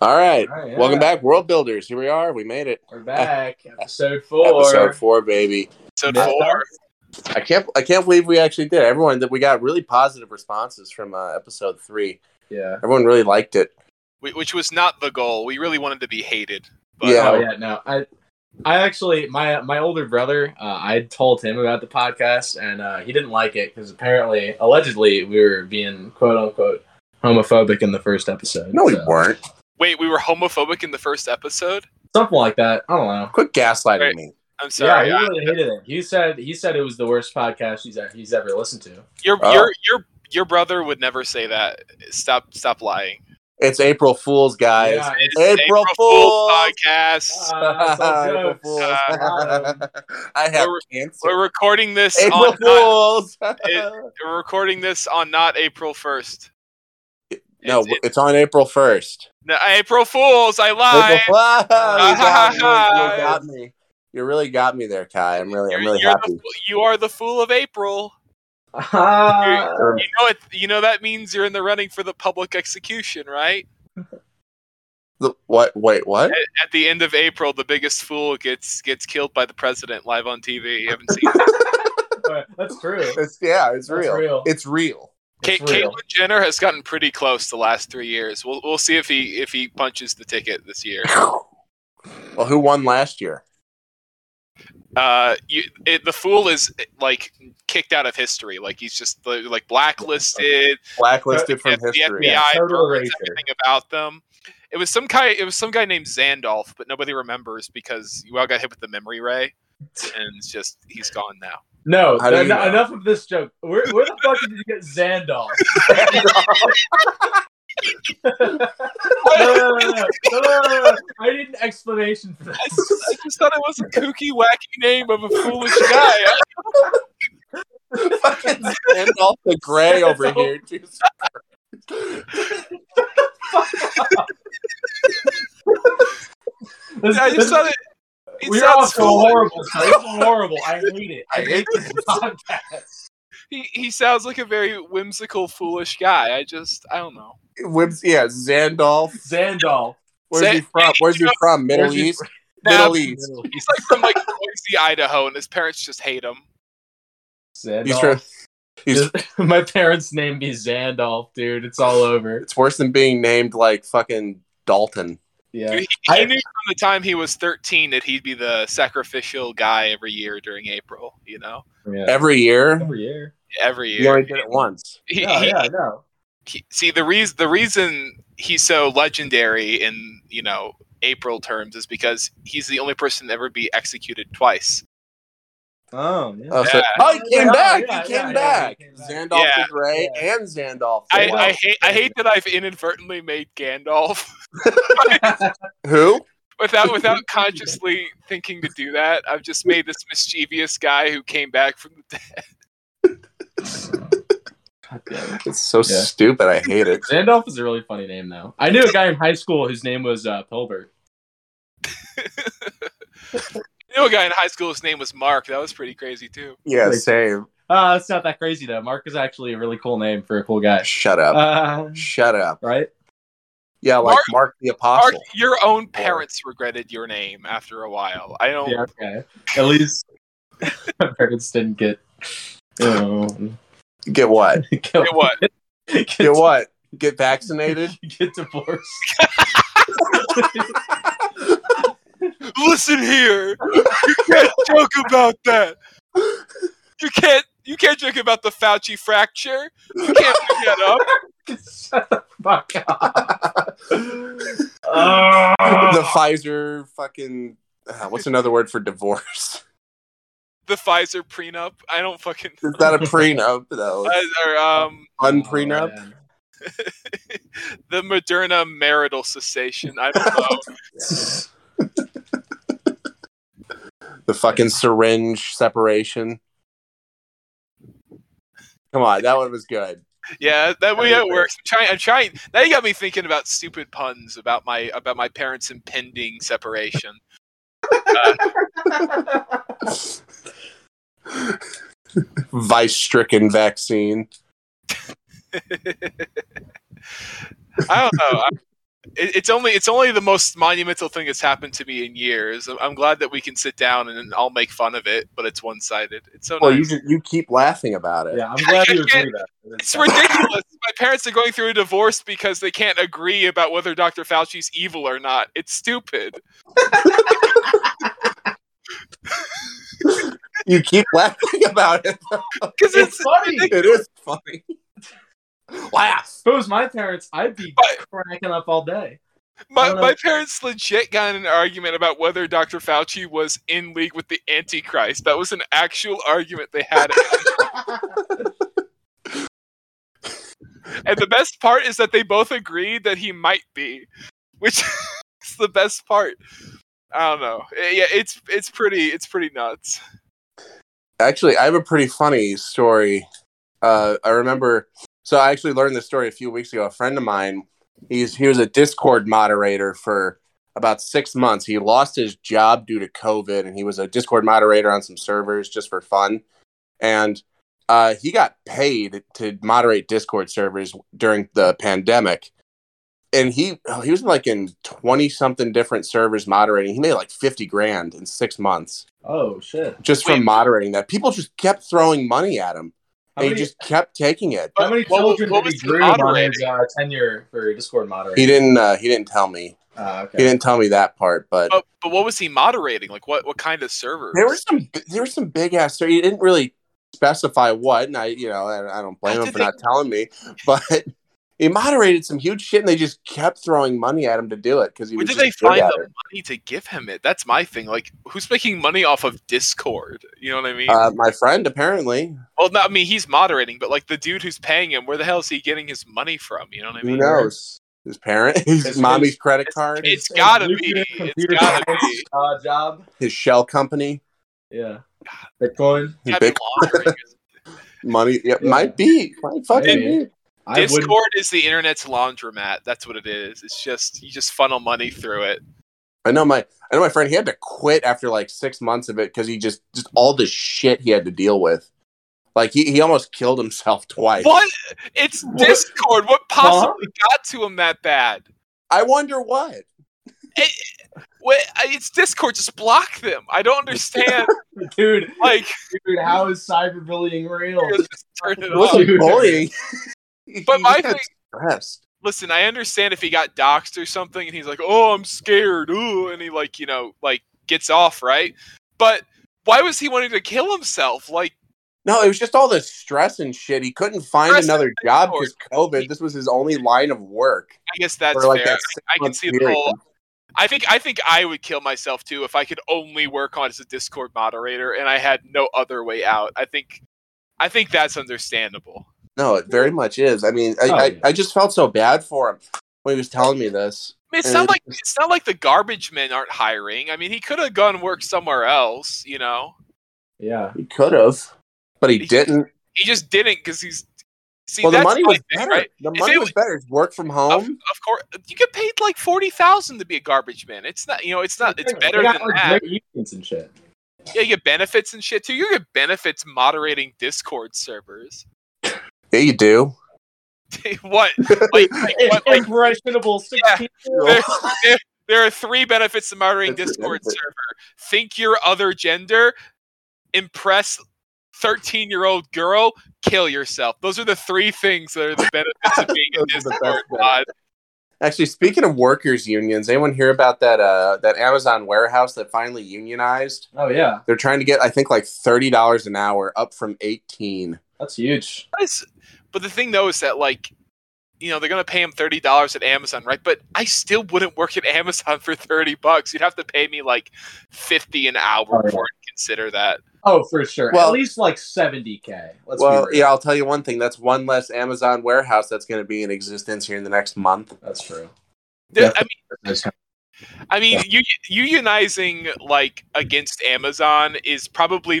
All right. All right, yeah. Welcome back, World Builders. Here we are. We made it. We're back. Episode four. Episode four, baby. Episode Missed four. I can't. I can't believe we actually did. Everyone that we got really positive responses from uh, episode three. Yeah. Everyone really liked it. whi- which was not the goal. We really wanted to be hated. But Yeah. Oh yeah. No, I, I actually my my older brother. Uh, I told him about the podcast, and uh, he didn't like it because apparently, allegedly, we were being quote unquote homophobic in the first episode. No, we weren't. Wait, we were homophobic in the first episode. Something like that. I don't know. Quit gaslighting Right. me. I'm sorry. yeah, he really hated it. He said he said it was the worst podcast he's he's ever listened to. your Oh. your your your brother would never say that. Stop stop lying. It's April Fools, guys. Yeah, It's April Fool's Fools. podcast. Uh, it's April. Fools. Uh, I have we're- cancer. We're recording this April on not, Fools. we're recording this on not April first. No, It's- it's on April first. No, April Fools, I April lied. You, got me. You got me. You really got me there, Kai. I'm really, I'm You're- really you're happy. the, you are the fool of April. Ah. You know it. You know that means you're in the running for the public execution, right? The- what? Wait, what? At, at the end of April, the biggest fool gets gets killed by the president live on TV. You haven't seen it? That's true. It's yeah, it's That's real. real. It's real. Ka- Caitlyn Jenner has gotten pretty close the last three years. We'll we'll see if he if he punches the ticket this year. Well, who won last year? Uh, you, it, the fool is like kicked out of history. Like he's just like blacklisted. Blacklisted from the history. FBI Yeah, burns everything about them. It was some guy. It was some guy named Xandalf, but nobody remembers because you all got hit with the memory ray, and it's just he's gone now. No, How do you en- know? enough of this joke. Where, where the fuck did you get Xandol? I need an explanation for I that. just, I just thought it was a kooky, wacky name of a foolish guy. Fucking Randolph the Gray over here. Jesus. This- I just thought it. It we're sounds off to a foolish. horrible start. This horrible. I hate it. I hate this podcast. He he sounds like a very whimsical, foolish guy. I just I don't know. Whims, yeah, Xandalf. Xandol. Where's he from? Where's he from? Middle Where's he East. Nah, Middle East. He's like from like Boise, Idaho, and his parents just hate him. Xandol. He's from. He's. My parents named me Xandalf, dude. It's all over. It's worse than being named like fucking Dalton. Yeah. He, he I- knew from the time he was 13 that he'd be the sacrificial guy every year during April. You know, yeah. Every year. Every year. every You year. only did it once. He- Yeah, he- yeah, I know. he- see the reason the reason he's so legendary in you know April terms is because he's the only person to ever be executed twice. Oh, yeah. Oh, so, Yeah. oh he came Yeah, back. yeah, he came yeah, back. he came back. Xandalf Yeah. the Gray Yeah. and Xandalf. I, the I White. hate I hate that I've inadvertently made Gandalf Who? without without consciously thinking to do that. I've just made this mischievous guy who came back from the dead. God damn it. It's so Yeah. stupid. I hate it. Xandalf is a really funny name, though. I knew a guy in high school whose name was uh, Pilbert. You know, a guy in high school. His name was Mark. That was pretty crazy too. Yeah, Like- same. Uh, it's not that crazy, though. Mark is actually a really cool name for a cool guy. Shut up. Uh, Shut up. right? Yeah, like Mark- Mark, the Mark, Apostle. your own parents regretted your name after a while. I don't. Yeah, okay. At least my parents didn't get. You know, Get what? get, Get what? Get, Get what? Get vaccinated? Get divorced. Listen here. You can't joke about that. You can't. You can't joke about the Fauci fracture. You can't bring that up. Shut the fuck up. the. Pfizer fucking. Uh, what's another word for divorce? The Pfizer prenup. I don't fucking. Is that a prenup though. Uh, or um, Unprenup. Oh, the Moderna marital cessation. I don't know. The fucking syringe separation. Come on, that one was good. Yeah, that way it works. I'm trying. I'm trying. Now you got me thinking about stupid puns about my about my parents' impending separation. Vice stricken vaccine. I don't know. I, it, it's only it's only the most monumental thing that's happened to me in years. I'm- I'm glad that we can sit down and I'll make fun of it, but it's one sided. It's so Well, you nice. just, you keep laughing about it. Yeah, I'm glad you I can't- agree that. It's ridiculous. My parents are going through a divorce because they can't agree about whether Dr. Fauci's evil or not. It's stupid. You keep laughing about it. Because It's it's, funny. it is funny. Laugh. If it was my parents, I'd be But- cracking up all day. my, my parents legit got in an argument about whether Dr. Fauci was in league with the Antichrist. That was an actual argument they had. and the best part is that they both agreed that he might be, which is the best part. I don't know. Eh, Yeah, it's it's pretty it's pretty nuts. Actually, I have a pretty funny story. Uh, I remember. So I actually learned this story a few weeks ago. A friend of mine, he's he was a Discord moderator for about six months. He lost his job due to COVID, and he was a Discord moderator on some servers just for fun. And uh, he got paid to moderate Discord servers during the pandemic. And he he was like in twenty something different servers moderating. He made like fifty grand in six months Oh shit! just from moderating that. People just kept throwing money at him. How and many, he just kept taking it. how many What- what- children what did he was he groom on his uh, tenure for Discord moderator? He didn't. Uh, he didn't tell me. Uh, He didn't tell me that part. But But but what was he moderating? Like what what kind of servers? there were some. There were some big ass. So he didn't really specify what, and I, you know, I, I don't blame How him for they- not telling me. But he moderated some huge shit, and they just kept throwing money at him to do it because he was. Where was. did they just good find the it. money to give him it? That's my thing. Like, who's making money off of Discord? You know what I mean? Uh, my friend, apparently, well, no, I mean he's moderating, but like the dude who's paying him, where the hell is he getting his money from? You know what I who mean? knows? His parent, his His- mommy's his- credit card, it's His gotta be. It's Computer gotta science, be. Uh, job. his shell company, Yeah. Bitcoin. his Gotta be big laundering. money. Yeah, Yeah. might be. Might fucking Maybe. be. I would. Discord is the internet's laundromat. That's what it is. It's just you just funnel money through it. I know my I know my friend. He had to quit after like six months of it because he just just all the shit he had to deal with. Like he, he almost killed himself twice. What? It's What? Discord. What possibly got to him that bad? I wonder what. Eh, eh, what? It's Discord. Just block them. I don't understand. dude, like, dude, how is cyberbullying real? just turn it It off. bullying. But my thing- stressed. listen, I understand if he got doxxed or something and he's like, "Oh, I'm scared," ooh, and he like, you know, like gets off, right? But why was he wanting to kill himself? Like, No, it was just all the stress and shit. He couldn't find another job because COVID. This was his only line of work I guess that's like fair. that I can see the whole. I think I think I would kill myself too if I could only work on as a Discord moderator and I had no other way out. I think, I think that's understandable. No, it very much is. I mean, I, Oh, I, yeah. I just felt so bad for him when he was telling me this. I mean, it's And not like it's not like the garbage men aren't hiring. I mean, he could have gone work somewhere else. You know, Yeah. He could have, but he He- didn't. he just didn't because he's. See, well, the money was thing, better. right? The money it was was- better. Work from home. of course, you get paid like forty thousand to be a garbage man. It's not, you know, it's not. It's better got, than like, that. great unions and shit. Yeah, you get benefits and shit too. You get benefits moderating Discord servers. Yeah, you do. what? Like, like what? Like, Impressionable 16 there, there, there are three benefits to moderating Discord server. Think your other gender, impress thirteen-year-old girl, kill yourself. Those are the three things that are the benefits of being a Those are Discord mod. Actually, speaking of workers' unions, anyone hear about that? Uh, that Amazon warehouse that finally unionized? Oh yeah, They're trying to get, I think, like thirty dollars an hour, up from eighteen. That's huge. Nice. But the thing though is that like, you know, they're gonna pay him thirty dollars at Amazon, right? But I still wouldn't work at Amazon for thirty bucks. You'd have to pay me like fifty an hour Oh, yeah. before I'd consider that. Oh, for sure. Well- At least like 70k. Let's well, yeah, I'll tell you one thing. That's one less Amazon warehouse that's going to be in existence here in the next month. that's true. There- Yeah. I mean, That's- I mean, u- unionizing like against Amazon is probably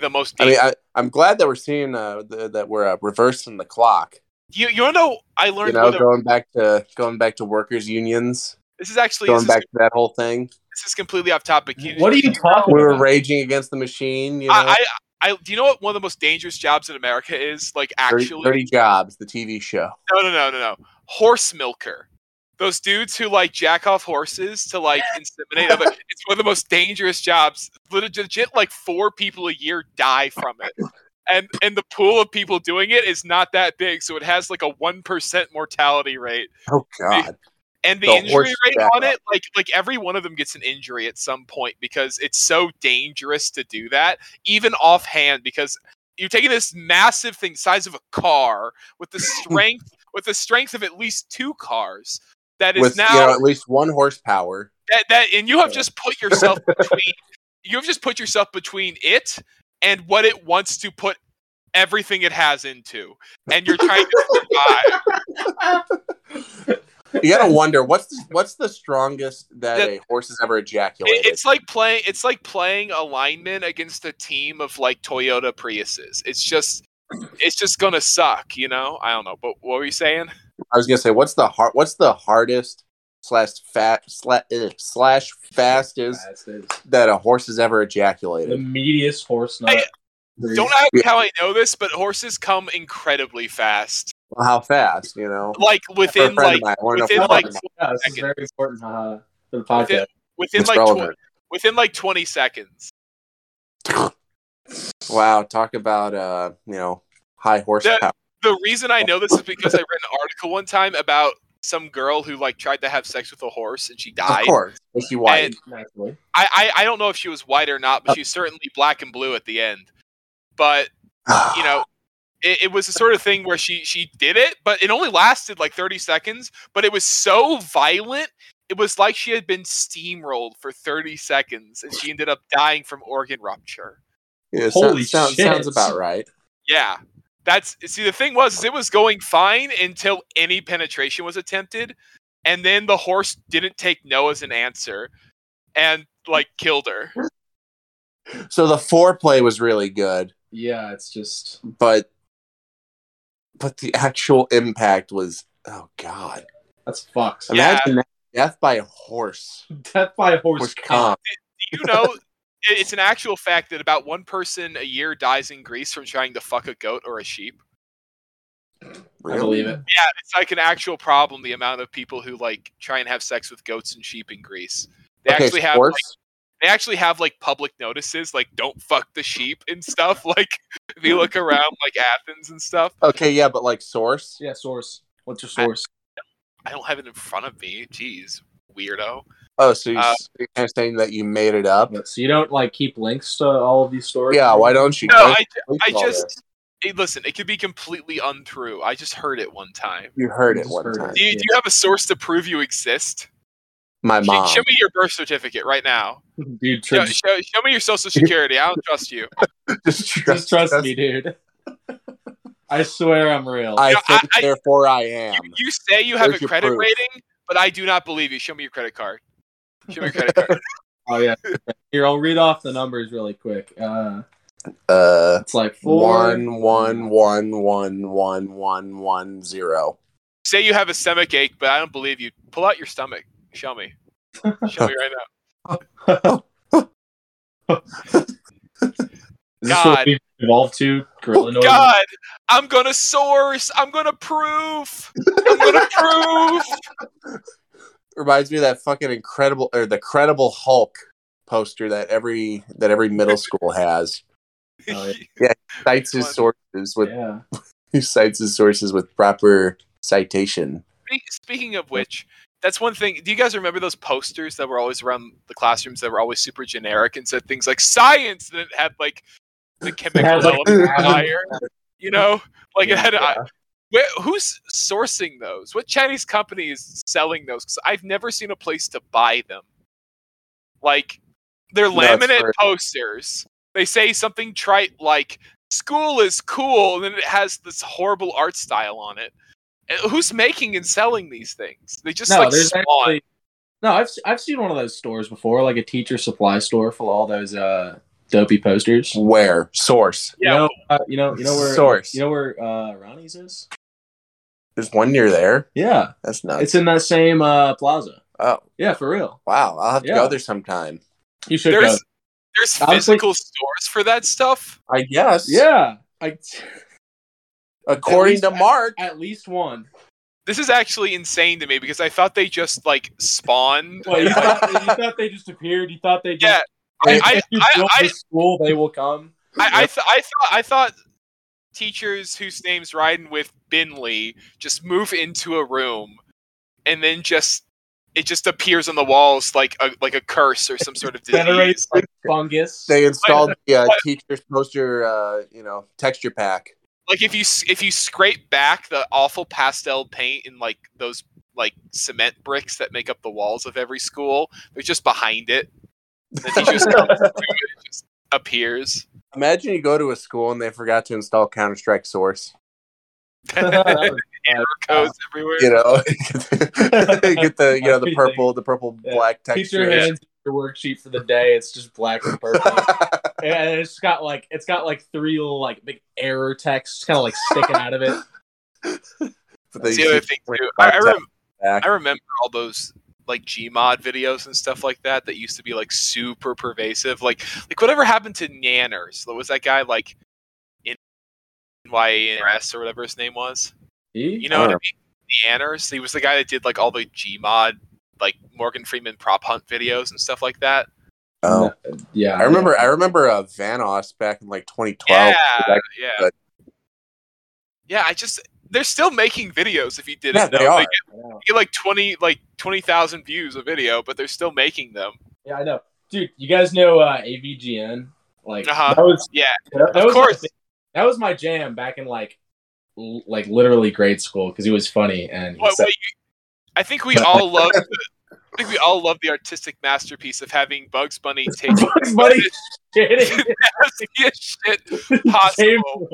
the most. I mean, I, I'm glad that we're seeing uh, the, that we're uh, reversing the clock. you you know? I learned You learned know, what a- going back to going back to workers' unions, this is actually going this, back is, to that whole thing. this is completely off topic. You- What are you talking about? We were about? raging against the machine. You know, I, I I do you know what one of the most dangerous jobs in America is? Like 30, actually, Dirty Jobs, the TV show. no, no, no, no, no. Horse milker. Those dudes who like jack off horses to like inseminate other. It's one of the most dangerous jobs. Legit, legit, like four people a year die from it, and and the pool of people doing it is not that big, so it has like a one percent mortality rate. Oh God. and the, The injury rate on it like like every one of them gets an injury at some point because it's so dangerous to do that even offhand because you're taking this massive thing size of a car with the strength with the strength of at least two cars that is With now you know, at least one horsepower. that, that and you have Yeah. just put yourself between you have just put yourself between it and what it wants to put everything it has into and you're trying to survive You gotta wonder what's the, what's the strongest that That- a horse has ever ejaculated. It's like playing it's like playing a lineman against a team of like Toyota Priuses. It's just it's just gonna suck, you know? I don't know. But what were you saying? I was gonna say, what's the hard? What's the hardest slash fat slash, slash fastest That's it. that a horse has ever ejaculated? The meatiest horse nut. Hey, Don't ask me how I know this, but horses come incredibly fast. Well, how fast? You know, Like within like mine, I wanna know within like it's Yeah, this is very important uh, for the podcast. within it's like tw- within like 20 seconds. wow, talk about uh, you know, high horsepower. The reason I know this is because I read an article one time about some girl who like tried to have sex with a horse and she died. of course, is she white? And- Naturally. I, I I don't know if she was white or not, but she's certainly black and blue at the end. But you know, it, it was the sort of thing where she she did it, but it only lasted like 30 seconds. But it was so violent, it was like she had been steamrolled for 30 seconds, and she ended up dying from organ rupture. Yeah, Holy sounds, shit. sounds about right. Yeah, that's see the thing was is it was going fine until any penetration was attempted, and then the horse didn't take no as an answer, and like killed her. So the foreplay was really good, Yeah, it's just but but the actual impact was oh god. that's fucks. Yeah. Imagine that death by a horse. Death by horse Horse cock. comp. Do you know it- it's an actual fact that about one person a year dies in Greece from trying to fuck a goat or a sheep. I believe it. Yeah, it's like an actual problem. The amount of people who like try and have sex with goats and sheep in Greece. They Okay, actually have like, they actually have like public notices like don't fuck the sheep and stuff. Like if you look around like Athens and stuff. okay, yeah, but like source. Yeah, source. What's your I- source? I don't have it in front of me. Jeez, weirdo. Oh, so you're, Uh, you're kind of saying that you made it up? so you don't like keep links to all of these stories? Yeah, why don't you? No, I, I just hey, listen. It could be completely untrue. I just heard it one time. you heard it one heard time. it. Do you, do you have a source to prove you exist? My Sh- mom. Show me your birth certificate right now. Dude, Show, tr- show, show me your social security. I don't trust you. just just trust me, dude. I swear I'm real. I Yeah, I- think, I- therefore I am. You, you say you have Where's a credit proof? rating, but I do not believe you. Show me your credit card. Show me your credit card. oh yeah. Here, I'll read off the numbers really quick. Uh, Uh, it's like four. one one one one one one one zero. say you have a stomach ache, but I don't believe you. Pull out your stomach. Show me. Show me right now. Is this what God. we've evolved to? Gorilla noise. God, I'm gonna source. I'm gonna prove. I'm gonna prove. Reminds me of that fucking incredible or the credible Hulk poster that every that every middle school has. Oh, yeah. Cites his sources with Yeah. he cites his sources with proper citation. Speaking of which, that's one thing. Do you guys remember those posters that were always around the classrooms that were always super generic and said things like science and it had like the chemical had, like, element of atom- fire? You know, like it had. Uh, yeah. I, where, who's sourcing those? What Chinese company is selling those? Because I've never seen a place to buy them. Like they're No, laminate for- posters. They say something trite like "school is cool," and then it has this horrible art style on it. Uh, Who's making and selling these things? They just No, like there's spawn. actually. No, I've I've seen one of those stores before, like a teacher supply store for all those uh dopey posters. Where source? Yeah, You know, uh, you know, you know where Source. You know where uh, Ronnie's is? There's one near there. Yeah, That's nuts. it's in that same uh, plaza. oh Yeah, for real. wow! I'll have to Yeah. go there sometime. You should There's- go. there's Honestly- physical stores for that stuff. I guess. Yeah, I, According At to Mark. at least one. This is actually insane to me because I thought they just like spawned. Well, you, thought, you thought they just appeared. You thought they just. yeah, I- if, I- you I- I- this school, they will come. I, I, th- I thought I thought teachers whose names riding with Binley just move into a room and then just it just appears on the walls like a like a curse or some sort of disease. like fungus. They installed the uh, teacher's poster, uh, you know, texture pack. Like if you if you scrape back the awful pastel paint in like those like cement bricks that make up the walls of every school, they're just behind it. The teachers come through it, it just appears. Imagine you go to a school and they forgot to install Counter Strike Source. Error codes everywhere. You know, get the you know the purple, the purple Yeah. black Teacher texture. hands your worksheet for the day. It's just black and purple. and it's got like it's got like three little like big error text kind of like sticking out of it. But they That's the other thing too. I, I, rem- I remember all those like Gmod videos and stuff like that that used to be like super pervasive. Like like whatever happened to Nanners? What was that guy like in YANS or whatever his name was? You know what I mean? Nanners. He was the guy that did like all the Gmod like Morgan Freeman prop hunt videos and stuff like that. Oh, yeah. I remember. I remember uh, Vanoss back in like 2012. Yeah, yeah. but- Yeah, I just they're still making videos if you didn't Yeah, know. they are. get, they get like twenty like twenty thousand views a video, but they're still making them. Yeah, I know, dude. You guys know uh, AVGN? Like Uh-huh. that was Yeah, that, that of was my course. thing. that was my jam back in like l- like literally grade school because he was funny and he What, said, what you, I think we all love. I think we all love the artistic masterpiece of having Bugs Bunny take Bugs Bunny shitting. shit possible.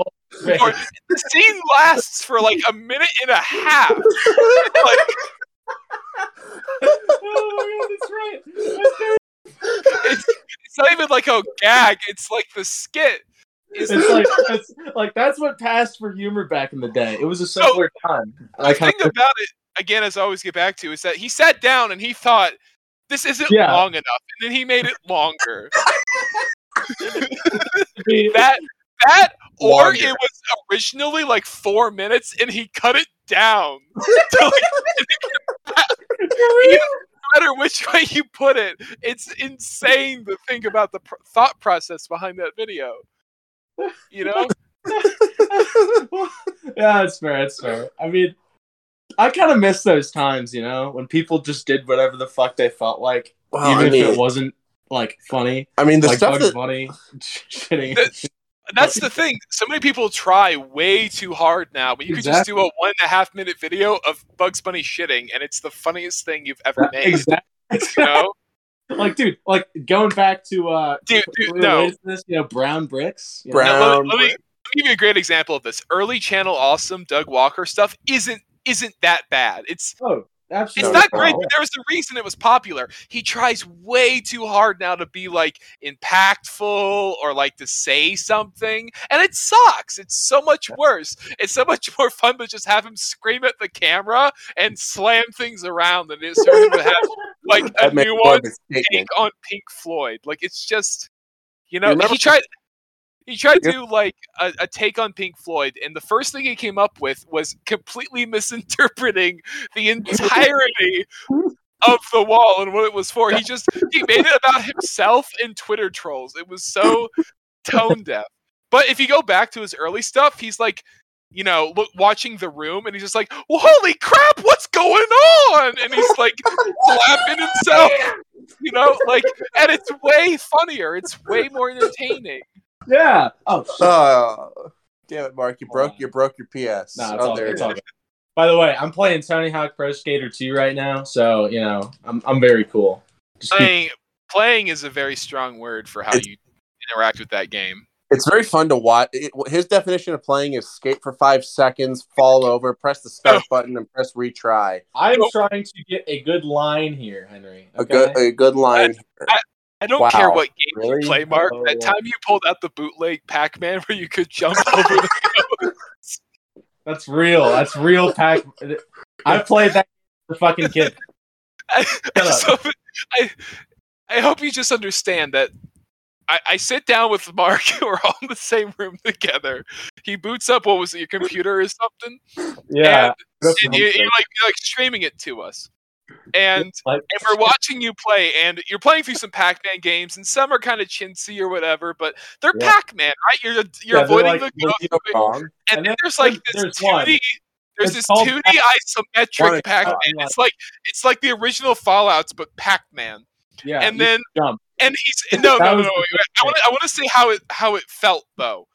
Wolf's face. Or the scene lasts for like a minute and a half. Like, oh my god, that's right. That's right. it's, it's not even like a gag. It's like the skit. Is It's like it's like that's what passed for humor back in the day. It was a simpler time. the Like thing about it, again, as I always get back to, is that he sat down and he thought, "This isn't Yeah. long enough," and then he made it longer. that that that or Longer. it was originally like four minutes and he cut it down to like, no matter which way you put it it's insane to think about the pr- thought process behind that video you know yeah, it's fair. It's fair. I mean, I kind of miss those times, you know, when people just did whatever the fuck they felt like, Well, even I mean, if it wasn't like funny, I mean the like stuff Bugs that Bunny shitting. That- that's the thing so many people try way too hard now but you could just do a one and a half minute video of bugs bunny shitting and it's the funniest thing you've ever made exactly. you know like, dude, like going back to uh, dude, dude no this, you know, brown bricks. you know? Brown- Now, let, let me, let me give you a great example of this. Early Channel Awesome Doug Walker stuff isn't isn't that bad. It's Oh, it's not great, but there was a reason it was popular. He tries way too hard now to be like impactful or like to say something, and it sucks. It's so much worse. It's so much more fun to just have him scream at the camera and slam things around than it is to have like a that makes more nuanced take on Pink Floyd. Like it's just, you know, You he tried. He tried to do like a, a take on Pink Floyd, and the first thing he came up with was completely misinterpreting the entirety of the wall and what it was for. He just he made it about himself and Twitter trolls. It was so tone deaf. But if you go back to his early stuff, he's like, you know, look, watching the room, and he's just like, well, "Holy crap, what's going on?" And he's like slapping himself, you know, like, and it's way funnier. It's way more entertaining. Yeah. Oh, oh shit. Oh, damn it, Mark! You Hold broke on. you broke your PS. No, it's oh, all there It's all is. good. By the way, I'm playing Tony Hawk Pro Skater 2 right now, so you know I'm I'm very cool. Just keep- Playing, playing is a very strong word for how It's- you interact with that game. It's very fun to watch. It, his definition of playing is skate for five seconds, fall over, press the Oh. start button, and press retry. I'm trying to get a good line here, Henry. A good a good line. here. I don't Wow, care what game really? you play, Mark. Oh, that wow. time you pulled out the bootleg Pac-Man where you could jump over the That's real. That's real pack. I played that as a fucking kid. I, so, I, I hope you just understand that I, I sit down with Mark. We're all in the same room together. He boots up what was it, your computer or something? Yeah. And, and you, you're like you're like streaming it to us. And and we're watching you play, and you're playing through some Pac-Man games, and some are kind of chintzy or whatever, but they're Yeah. Pac-Man, right? You're you're Yeah, avoiding like the ghost, and, and then there's like this there's 2D. There's It's this 2D Pac- isometric One- Pac-Man. It's like it's like the original Fallout's, but Pac-Man. yeah. and then jump. and he's no no no no. I want to I want to say how it how it felt though,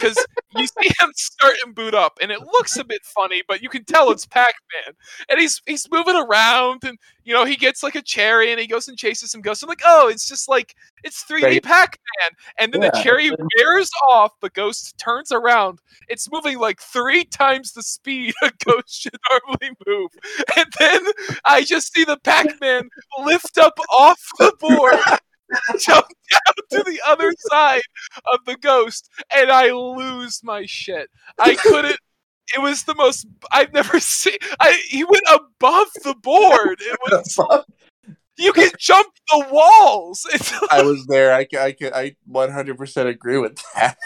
because you see him start and boot up, and it looks a bit funny, but you can tell it's Pac-Man, and he's he's moving around, and you know he gets like a cherry, and he goes and chases some ghosts. I'm like, oh, it's just like it's 3D Right. Pac-Man, and then the cherry wears off, the ghost turns around, it's moving like three times the speed a ghost should normally move, and then I just see the Pac-Man lift up off the board jump down to the other side of the ghost and I lose my shit. I couldn't it was the most I've never seen I he went above the board. It was you can jump the walls. It's I was there. I, ca- I, ca- I 100% agree with that.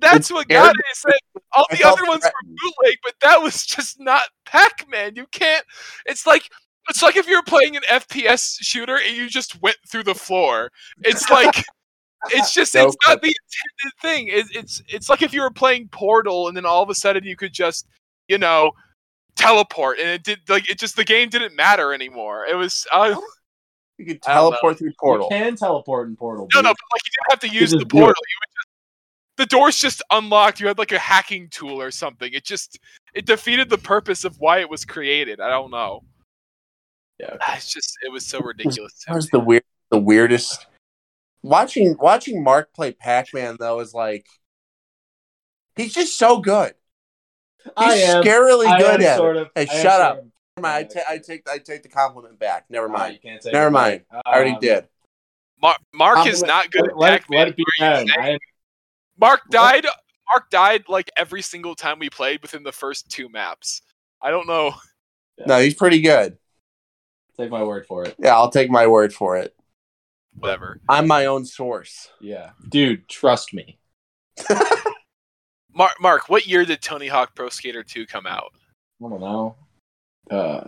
that's It's what got it. Is that all the other ones were bootleg, but that was just not Pac-Man. You can't. It's like it's like if you're playing an FPS shooter and you just went through the floor. It's like it's just No it's not the intended thing. It's it's it's like if you were playing Portal and then all of a sudden you could just you know teleport and it did like it just the game didn't matter anymore. It was uh, You can I don't know. teleport through Portal. You can teleport in Portal. No, dude. no, but like you didn't have to use the portal. You would just the doors just unlocked. You had like a hacking tool or something. It just it defeated the purpose of why it was created. I don't know. Yeah. It's just it was so ridiculous. to That was the weird, the weirdest. Watching watching Mark play Pac Man though is like, he's just so good. He's I am. scarily I good am at sort it. of. Hey, I am shut sort up. of- Never mind, I, ta- I take I take the compliment back. Never Ah, mind. you can't say Never it. mind. I already Um, did. Mar- Mark um, is not good Let, at Pac-Man. let it be known. saying- I Mark What? died. Mark died like every single time we played within the first two maps. I don't know. No, he's pretty good. Take my word for it. Yeah, I'll take my word for it. Whatever. I'm my own source. Yeah, dude, trust me. Mark, Mark, what year did Tony Hawk Pro Skater 2 come out? I don't know. Uh,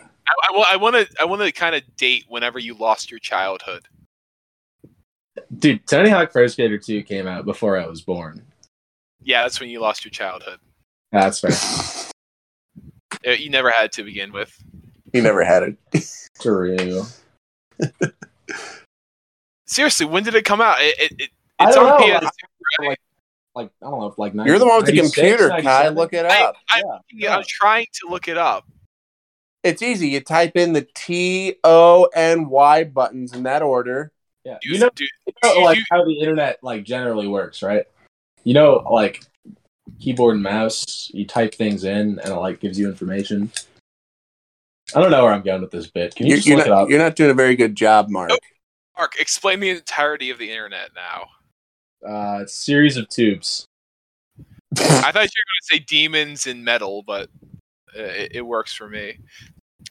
I want to I want to kind of date whenever you lost your childhood. dude, Tony Hawk Pro Skater 2 came out before I was born. Yeah, that's when you lost your childhood. That's fair. Uh, You never had to begin with. He never had it. True. Seriously, when did it come out? It, it, it, it's on know, PS. like- Like I don't know, if like You're the one with the 96, computer, Kai. 97? Look it up. I, Yeah. I'm trying to look it up. It's easy. You type in the T O N Y buttons in that order. Yeah, You you know, dude, you know, you- like you- how the internet like generally works, right? You know, like keyboard and mouse, you type things in and it like gives you information. I don't know where I'm going with this bit. Can you You're, just you're look it not, up? you're not doing a very good job, Mark. Nope. Mark, explain the entirety of the internet now. Uh, it's a series of tubes. I thought you were going to say demons and metal, but uh, it, it works for me.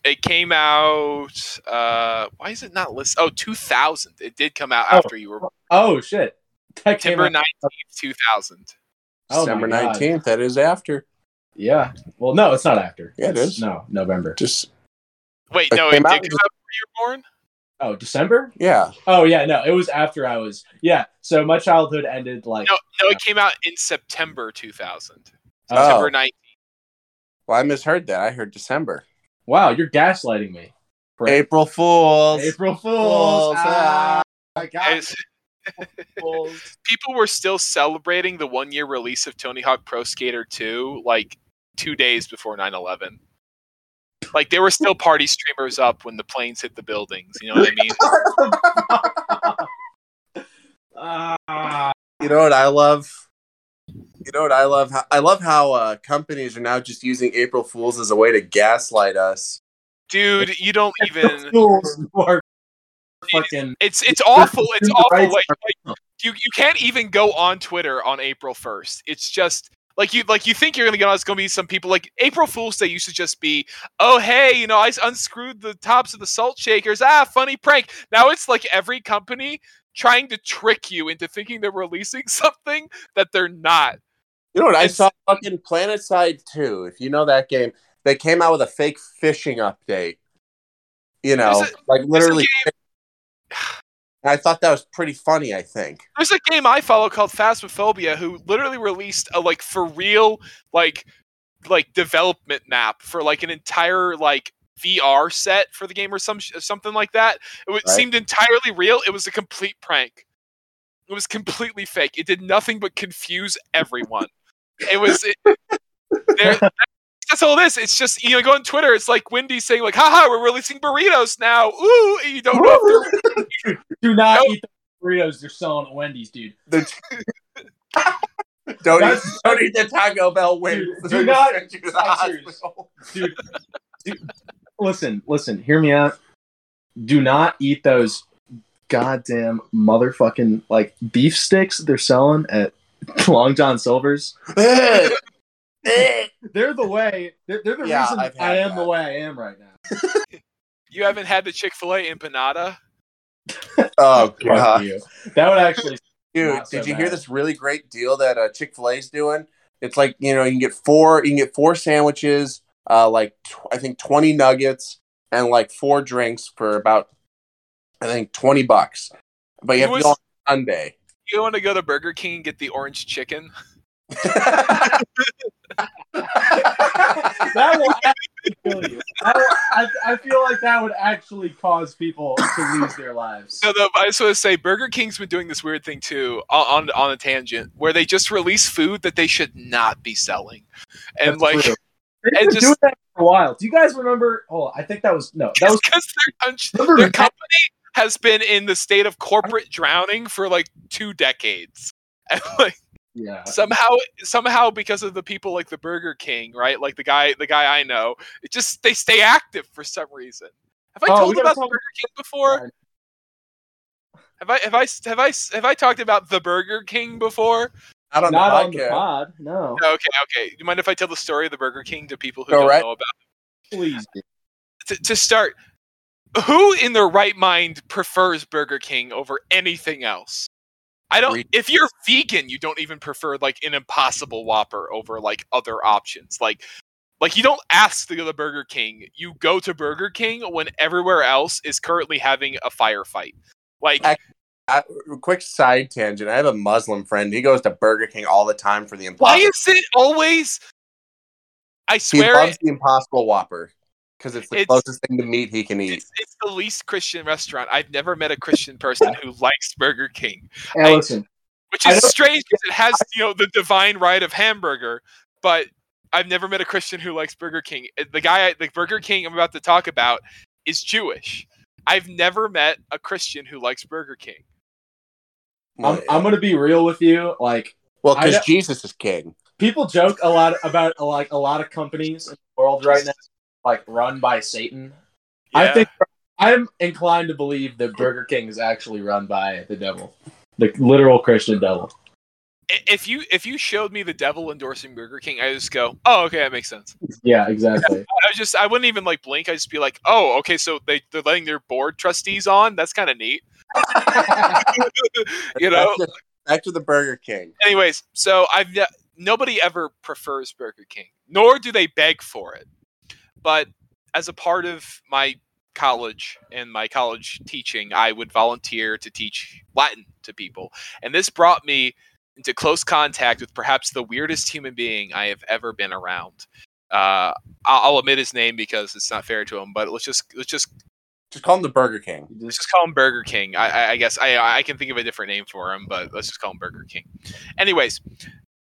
It came out. Uh, why is it not listed? Oh, 2000. It did come out Oh. after you were Oh shit! That September 19th, 2000. Oh December 19th. That is after. Yeah. Well, no, it's not after. Yeah, it It's- is. No, November. Just Wait, It no, it came did come out out in- before you were born? Oh, December? yeah. Oh yeah, no, it was after I was. Yeah. So my childhood ended like. No, no, it came out in September 2000. Oh. September 19th. Well, I misheard that. I heard December. Wow, you're gaslighting me. Correct. April Fools. April Fools. Fools. Ah, I got Guys, Fools. people were still celebrating the one year release of Tony Hawk Pro Skater 2 like two days before 9 11. Like, there were still party streamers up when the planes hit the buildings. You know what I mean? Ah, You know what I love? You know what I love? How, I love how uh, companies are now just using April Fools as a way to gaslight us. Dude, you don't even. Fools are fucking. It's it's awful. It's awful. Like, like you you can't even go on Twitter on April first. It's just like you like you think you're gonna get on. It's gonna be some people like April Fools Day used to just be, oh hey, you know I unscrewed the tops of the salt shakers. Ah, funny prank. Now it's like every company trying to trick you into thinking they're releasing something that they're not. You know what? I saw fucking PlanetSide 2. If you know that game, they came out with a fake fishing update. You know, a- like literally. I thought that was pretty funny. I think. There's a game I follow called Phasmophobia, who literally released a like for real like like development map for like an entire like VR set for the game or some sh- something like that. It Right. seemed entirely real. It was a complete prank. It was completely fake. It did nothing but confuse everyone. it was. It, there, that's all it is. It's just you know, go on Twitter. It's like Wendy saying like, "Haha, we're releasing burritos now." Ooh, and you don't know if they're Do not Nope. eat the burritos they're selling at Wendy's, dude. The- don't eat, don't eat the Taco Bell wings. Dude, do not- gonna send you to the Sponsors. hospital. dude, dude, listen, listen, hear me out. Do not eat those goddamn motherfucking like beef sticks they're selling at Long John Silver's. Ugh. Eh, eh. Ugh. They're the way. They're, they're the Yeah, reason I've I am that. the way I am right now. you haven't had the Chick Fil A empanada. oh god. That would actually. dude! Not so did you hear this really great deal that uh, Chick Fil A's doing? It's like you know you can get four, you can get four sandwiches, uh, like tw- I think twenty nuggets, and like four drinks for about I think twenty bucks. But you Who have to go on Sunday. You want to go to Burger King and get the orange chicken? That will actually kill you. Will- I, I feel like that would actually cause people to lose their lives. No, no. I just want to say Burger King's been doing this weird thing too on on, a tangent where they just release food that they should not be selling, and That's like true. They've and been just- doing that for a while. Do you guys remember? Oh, I think that was no. That was because their, their company has been in the state of corporate drowning for like two decades. And like yeah. somehow somehow because of the people like the Burger King, right? Like the guy the guy I know, it just they stay active for some reason. Have I Oh, told about talk- Burger King before? Have I have I have I have I talked about the Burger King before? Not on Not the on the podcast. pod. No, Okay, okay. Do you mind if I tell the story of the Burger King to people who Go don't right. know about please. it? To, to start, who in their right mind prefers Burger King over anything else? I don't. If you're vegan, you don't even prefer like an Impossible Whopper over like other options. Like, like you don't ask to go to Burger King. You go to Burger King when everywhere else is currently having a firefight. Like, I- Uh, quick side tangent. I have a Muslim friend. He goes to Burger King all the time for the Impossible. why is it always? I swear, he loves it, the Impossible Whopper because it's the It's- closest thing to meat he can eat. it's, it's the least Christian restaurant. I've never met a Christian person who likes Burger King. Hey, I- listen. which is strange because it has you know the divine right of hamburger but i've never met a christian who likes burger king Uh, the guy the burger king i'm about to talk about is jewish i've never met a christian who likes burger king I'm, I'm gonna be real with you. Like well, because Jesus is king. people joke a lot about like a lot of companies in the world right now, like run by Satan. I think I'm inclined to believe that Burger King is actually run by the devil, the literal Christian devil. If you if you showed me the devil endorsing burger king i just go oh okay that makes sense Yeah, exactly. i was just i wouldn't even like blink i'd just be like oh okay so they, they're letting their board trustees on that's kind of neat you know back to, back to the Burger King. anyways, so I've ne- nobody ever prefers Burger King, nor do they beg for it. But as a part of my college and my college teaching, I would volunteer to teach Latin to people, and this brought me into close contact with perhaps the weirdest human being I have ever been around. Uh, I'll, I'll omit his name because it's not fair to him, but let's just let's just Just call him the Burger King. Let's just- just call him Burger King. I, I, I guess I, I can think of a different name for him, but let's just call him Burger King. Anyways,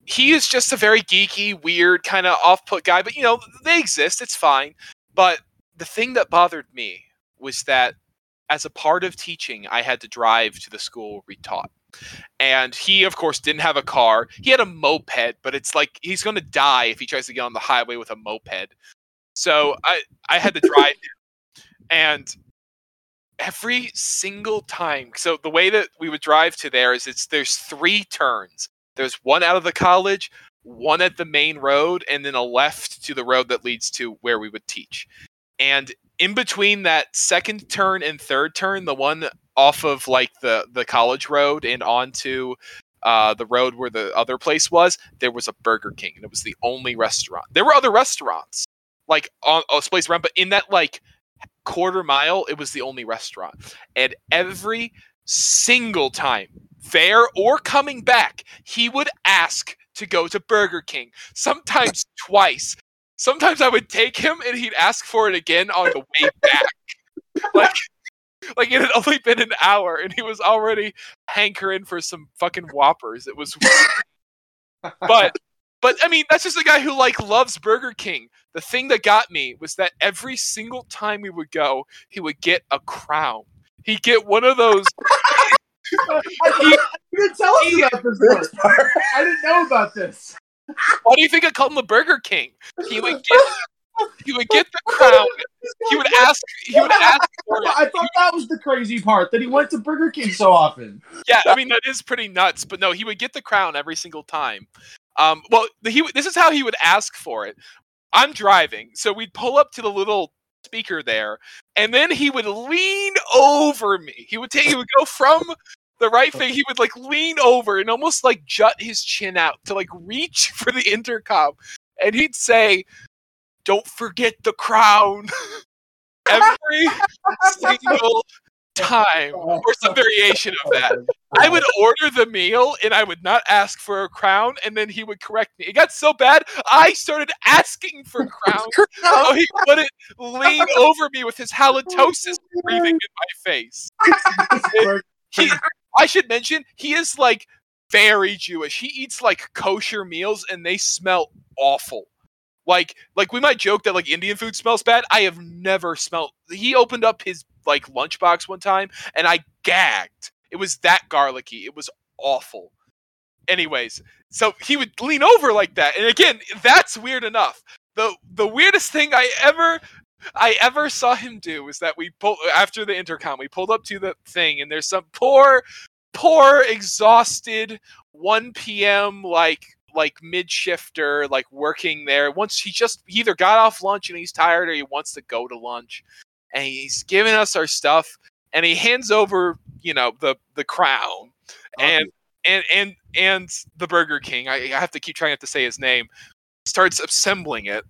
he is just a very geeky, weird, kind of off-put guy. But you know, they exist. It's fine. But the thing that bothered me was that as a part of teaching, I had to drive to the school we taught. And he, of course, didn't have a car. He had a moped, but it's like he's going to die if he tries to get on the highway with a moped. So I, I had to drive. And every single time, so the way that we would drive to there is it's there's three turns. There's one out of the college, one at the main road, and then a left to the road that leads to where we would teach. And in between that second turn and third turn, the one off of like the the college road and onto uh, the road where the other place was, there was a Burger King, and it was the only restaurant. There were other restaurants like on a place around, but in that like quarter mile, it was the only restaurant. And every single time, there or coming back, he would ask to go to Burger King. Sometimes twice. Sometimes I would take him and he'd ask for it again on the way back. like like it had only been an hour and he was already hankering for some fucking whoppers. It was but but I mean that's just a guy who like loves Burger King. The thing that got me was that every single time we would go, he would get a crown. He'd get one of those he, you didn't tell us about this part. I didn't know about this. Why do you think I called him the Burger King? He would get he would get the crown. He would ask. He would ask for it. I thought that was the crazy part that he went to Burger King so often. Yeah, I mean that is pretty nuts. But no, he would get the crown every single time. Um, well, he this is how he would ask for it. I'm driving, so we'd pull up to the little speaker there, and then he would lean over me. He would take. He would go from the right thing. He would like lean over and almost like jut his chin out to like reach for the intercom, and he'd say, "Don't forget the crown." Every single time, or some variation of that. I would order the meal and I would not ask for a crown, and then he would correct me. It got so bad, I started asking for crowns so he wouldn't lean over me with his halitosis breathing in my face. He, I should mention, he is like very Jewish. He eats like kosher meals and they smell awful. Like, like we might joke that like Indian food smells bad. I have never smelled. He opened up his like lunchbox one time and I gagged. It was that garlicky. It was awful. Anyways, so he would lean over like that. And again, that's weird enough. The the weirdest thing I ever I ever saw him do was that we pulled after the intercom, we pulled up to the thing and there's some poor poor exhausted 1 p.m. like like mid shifter, like working there. Once he just he either got off lunch and he's tired or he wants to go to lunch. And he's giving us our stuff and he hands over, you know, the the crown and and and and the Burger King. I, I have to keep trying not to say his name. Starts assembling it.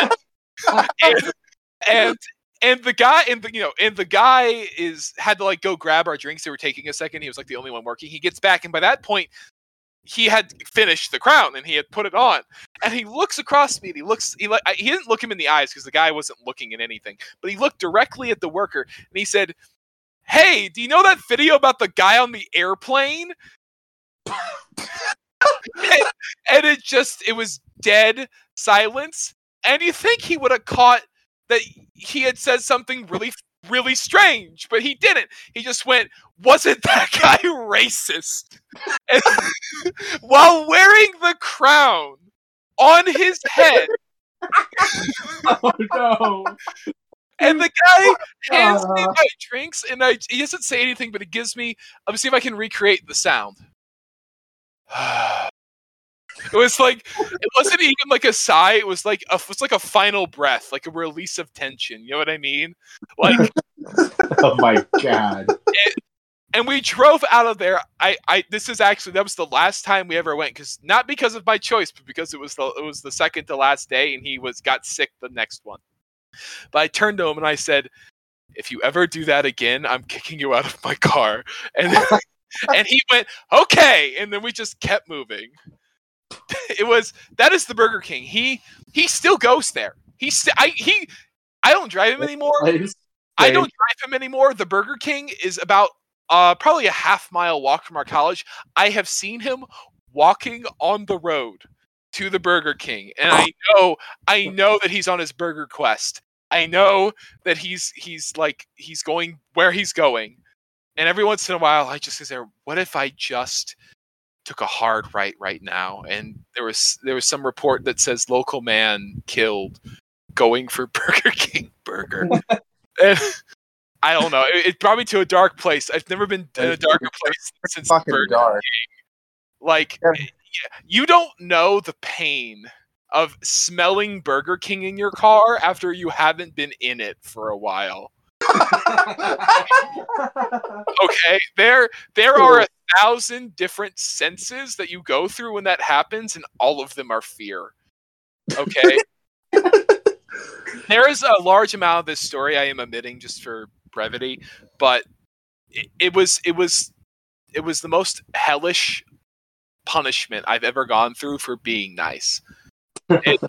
and, and, and and the guy and the you know and the guy is had to like go grab our drinks they were taking a second he was like the only one working he gets back and by that point he had finished the crown and he had put it on. And he looks across me and he looks he, he didn't look him in the eyes because the guy wasn't looking at anything but he looked directly at the worker and he said hey do you know that video about the guy on the airplane? And, and it just it was dead silence. And you think he would have caught that he had said something really really strange, but he didn't. He just went, "Wasn't that guy racist?" And while wearing the crown on his head. oh no. And the guy hands me ah. my drinks, and I, he doesn't say anything, but he gives me. Let me see if I can recreate the sound. It was like it wasn't even like a sigh. It was like a it was like a final breath, like a release of tension. You know what I mean? Like, oh my god! It, and we drove out of there. I, I, this is actually that was the last time we ever went because not because of my choice, but because it was the it was the second to last day, and he was got sick the next one. But I turned to him and I said, "If you ever do that again, I'm kicking you out of my car." And and he went, "Okay," and then we just kept moving. it was that is the Burger King. He he still goes there. He st- I he I don't drive him anymore. I don't drive him anymore. The Burger King is about uh probably a half mile walk from our college. I have seen him walking on the road to the Burger King, and I know I know that he's on his burger quest. I know that he's he's like he's going where he's going. And every once in a while, I just say, "What if I just took a hard right right now and there was there was some report that says local man killed going for burger king burger and i don't know it, it, brought me to a dark place i've never been in a darker place since fucking burger dark. king like yeah. Eh, you don't know the pain of smelling Burger King in your car after you haven't been in it for a while. Okay, there there are a thousand different senses that you go through when that happens, and all of them are fear. Okay. there is a large amount of this story I am omitting just for brevity, but it, it was it was it was the most hellish punishment I've ever gone through for being nice. It-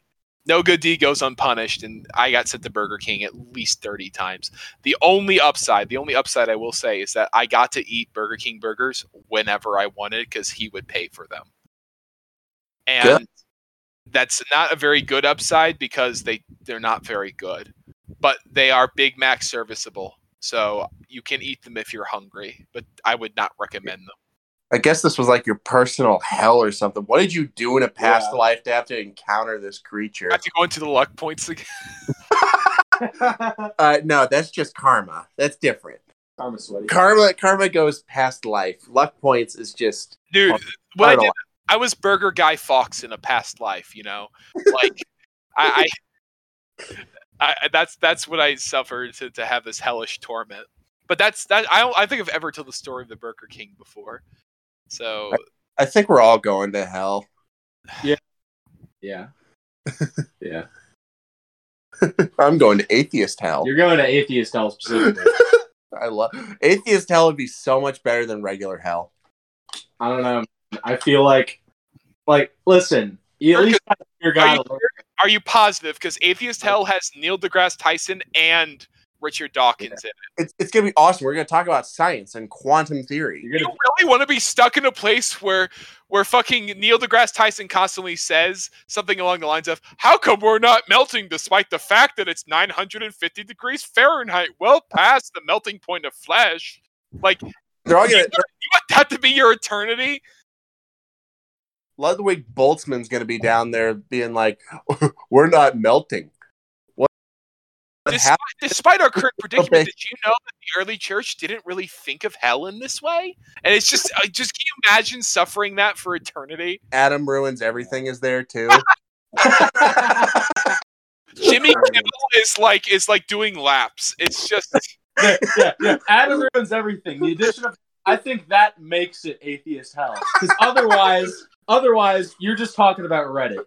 no good deed goes unpunished, and I got sent to Burger King at least 30 times. The only upside, the only upside I will say is that I got to eat Burger King burgers whenever I wanted because he would pay for them. And that's not a very good upside because they they're not very good. But they are Big Mac serviceable. So you can eat them if you're hungry, but I would not recommend them. I guess this was like your personal hell or something. What did you do in a past Yeah. life to have to encounter this creature? I have to go into the luck points again. Uh, no, that's just karma. That's different. Karma sweaty. Karma, karma goes past life. Luck points is just Dude, Oh, what I I did, I was Burger Guy Fawkes in a past life, you know? Like I, I, I that's that's what I suffered to, to have this hellish torment. But that's that I don't I think I've ever told the story of the Burger King before. So I think we're all going to hell. Yeah. Yeah. Yeah. I'm going to atheist hell. You're going to atheist hell specifically. I love atheist hell would be so much better than regular hell. I don't know. I feel like, like, listen, you at least got your are you, are you positive? Because Atheist Hell has Neil deGrasse Tyson and Richard Dawkins in it. It's, it's gonna be awesome. We're gonna talk about science and quantum theory. You're gonna really want to be stuck in a place where where fucking Neil deGrasse Tyson constantly says something along the lines of "How come we're not melting despite the fact that it's 950 degrees Fahrenheit, well past the melting point of flesh?" Like you They're all gonna. want that to be your eternity? Ludwig Boltzmann's gonna be down there being like, "We're not melting." What? what Despite, despite our current predicament, Okay. did you know that the early church didn't really think of hell in this way? And it's just, I just can you imagine suffering that for eternity? Adam ruins everything. Is there too? Jimmy Kimmel is like is like doing laps. It's just yeah, yeah, yeah. Adam ruins everything. The addition of, I think that makes it atheist hell. Because otherwise, otherwise, you're just talking about Reddit.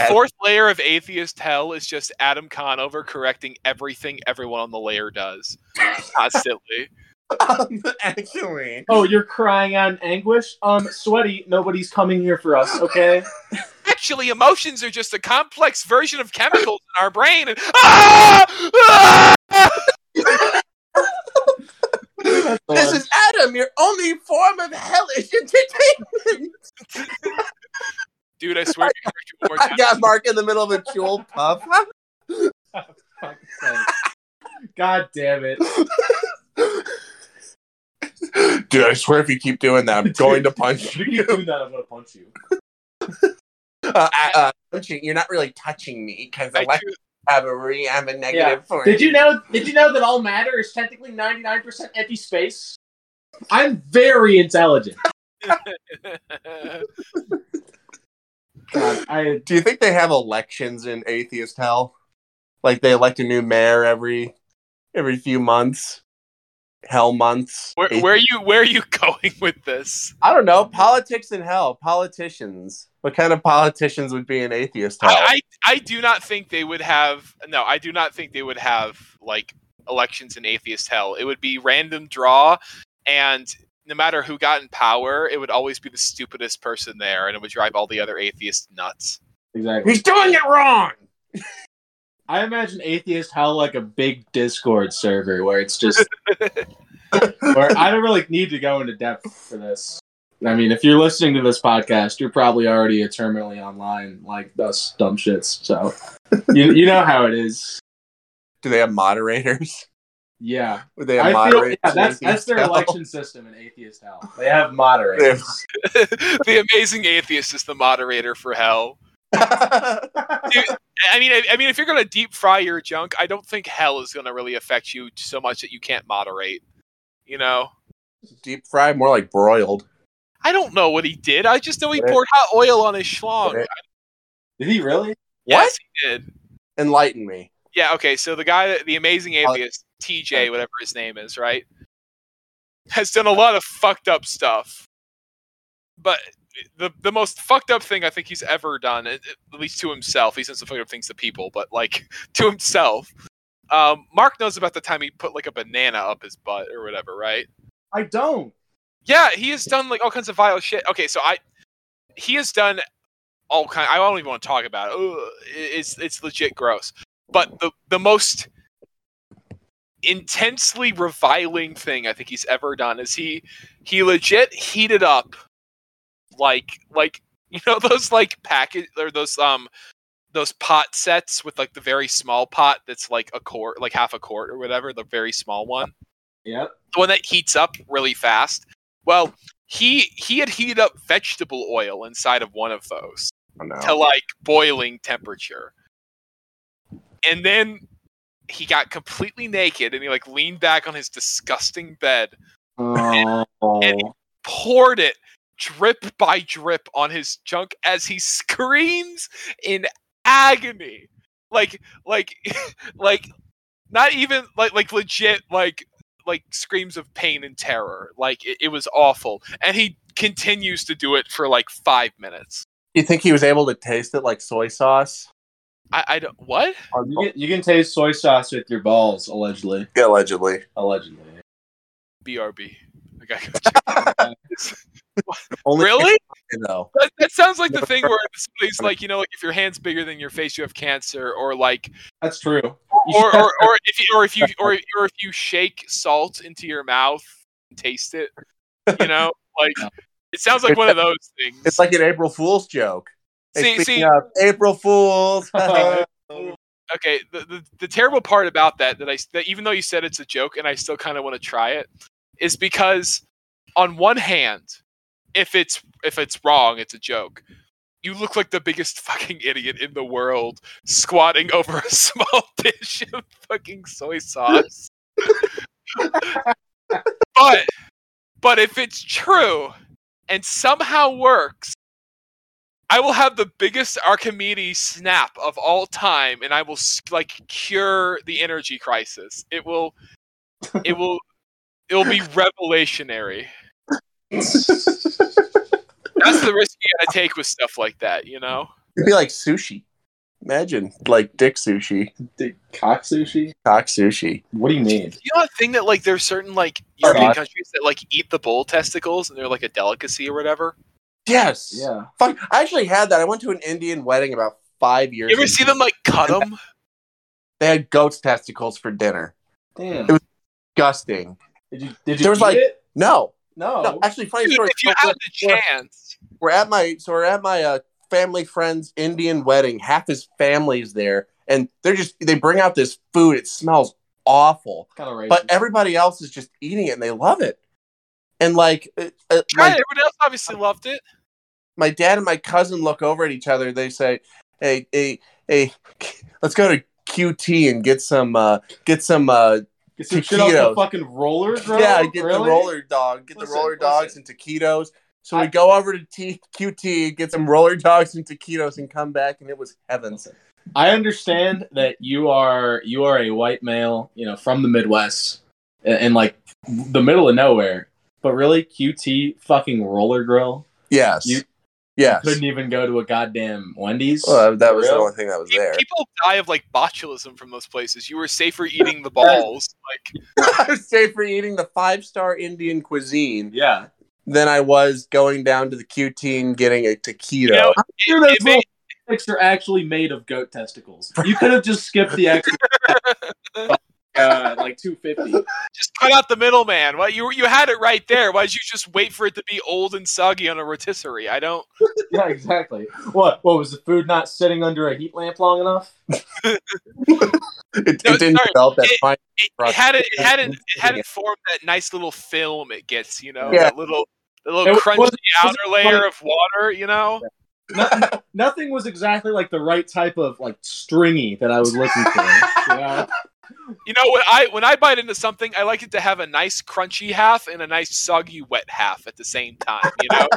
The fourth layer of atheist hell is just Adam Conover correcting everything everyone on the layer does constantly. um, actually, Oh, you're crying out in anguish. Um, sweaty. Nobody's coming here for us. Okay. Actually, emotions are just a complex version of chemicals in our brain. And, ah! Ah! this is Adam, your only form of hellish entertainment. Dude, I swear, if you correct it one more I got Mark in the middle of a Juul puff. God damn it. Dude, I swear if you keep doing that, I'm going to punch you. If you you. keep doing that, I'm gonna punch you. Uh, uh, punching, you're not really touching me because I I like do- have a re have a negative for Did you know? Did you know that all matter is technically 99% empty space? I'm very intelligent. God, I Do you think they have elections in atheist hell? Like they elect a new mayor every every few months? Hell months. where, where are you? Where are you going with this? I don't know. Politics in hell. Politicians. What kind of politicians would be in atheist hell? I, I I do not think they would have. No, I do not think they would have like elections in atheist hell. It would be random draw, and no matter who got in power, it would always be the stupidest person there, and it would drive all the other atheists nuts. exactly. He's doing it wrong. I imagine atheists hell like a big Discord server where it's just where I don't really need to go into depth for this. I mean, if you're listening to this podcast, you're probably already eternally online like us dumb shits. So you you know how it is. Do they have moderators? Yeah. Would they have I feel moderators? yeah, that's that's their hell? election system in atheist hell. They have moderators. the amazing atheist is the moderator for hell. I mean, I, I mean, if you're gonna deep fry your junk, I don't think hell is gonna really affect you so much that you can't moderate. You know, Deep fried, more like broiled. I don't know what he did. I just know he What? poured hot oil on his schlong. What? Did he really? Yes, he did. Enlighten me. Yeah, okay. So the guy, that the amazing Uh, atheist, TJ, whatever his name is, right, has done a lot of fucked up stuff. But the the most fucked up thing I think he's ever done, at at least to himself, he's done some fucked up things to people, but like to himself. Um, Mark knows about the time he put like a banana up his butt or whatever, right? I don't. Yeah, he has done like all kinds of vile shit. Okay, so I, he has done all kind. I don't even want to talk about it. Ugh, it's it's legit gross. But the the most intensely reviling thing I think he's ever done is he he legit heated up like like you know those like package or those um those pot sets with like the very small pot that's like a quart like half a quart or whatever the very small one yeah the one that heats up really fast. Well, he he had heated up vegetable oil inside of one of those Oh, no. to like boiling temperature. And then he got completely naked and he like leaned back on his disgusting bed, Oh. And- poured it drip by drip on his junk as he screams in agony. Like like like not even like like legit like like screams of pain and terror. Like it, it was awful. And he continues to do it for like five minutes. You think he was able to taste it like soy sauce? I, I don't what? you, oh. can, you can taste soy sauce with your balls, allegedly. Allegedly. Allegedly. BRB. I got Only really? though. That, that sounds like the thing where somebody's like, you know, like if your hand's bigger than your face, you have cancer, or like, That's true. or or, or if you or if you or, or if you shake salt into your mouth and taste it, you know, like it sounds like one of those things. It's like an April Fool's joke. See- see- of April Fools. okay. The, the the terrible part about that that I that even though you said it's a joke and I still kind of want to try it is because on one hand, if it's if it's wrong, it's a joke. You look like the biggest fucking idiot in the world squatting over a small dish of fucking soy sauce. but but if it's true and somehow works, I will have the biggest Archimedes snap of all time, and I will like cure the energy crisis. It will, it will, it will be revelationary. That's the risk you gotta take with stuff like that, you know. It'd be like sushi. Imagine like dick sushi, Dude, cock sushi? cock sushi. What do you mean? You know the thing that like there's certain like European countries that like eat the bull testicles and they're like a delicacy or whatever. Yes. Yeah. Fuck. I actually had that. I went to an Indian wedding about five years. You ever ago. see them like cut them? They had goat's testicles for dinner. Damn. It was- Disgusting. Did you did you There was eat like- it? No, No. no. Actually, funny Dude, story. if you So had the chance, we're at my so we're at my uh, family friend's Indian wedding. Half his family's there, and they're just they bring out this food. It smells awful, kind of racist. but everybody else is just eating it and they love it. And like, uh, uh, my, it. Everyone else obviously loved it. my dad and my cousin look over at each other. They say, "Hey, hey, hey, let's go to QT and get some uh, get some uh, Get some shit off the taquitos. fucking roller, bro. yeah, get the roller dog, get Listen, the roller dogs listen. and taquitos." So we I- go over to T- QT, get some roller dogs and taquitos, and come back, and it was heaven. I understand that you are you are a white male, you know, from the Midwest, and, and like the middle of nowhere. But really, QT fucking roller grill Yes, You- yes. couldn't even go to a goddamn Wendy's. Well, that was the only thing that was there. People die of like botulism from those places. You were safer eating the balls. Like I was safer eating the five star Indian cuisine yeah. than I was going down to the QT and getting a taquito. you know, Sure, those it Sticks are actually made of goat testicles. You could have just skipped the extra, uh, like two fifty. just cut out the middleman. Why you you had it right there? Why did you just wait for it to be old and soggy on a rotisserie? I don't. Yeah, exactly. What? What was the food not sitting under a heat lamp long enough? It, No, it didn't sorry. develop that It- fine. It, it had it, it had it, it hadn't formed that nice little film it gets. You know, Yeah. that little the little It crunchy wasn't- outer wasn't layer like- of water. You know. No- nothing was exactly like the right type of like stringy that I was looking for. You know? You know, when I when I bite into something, I like it to have a nice crunchy half and a nice soggy wet half at the same time. You know,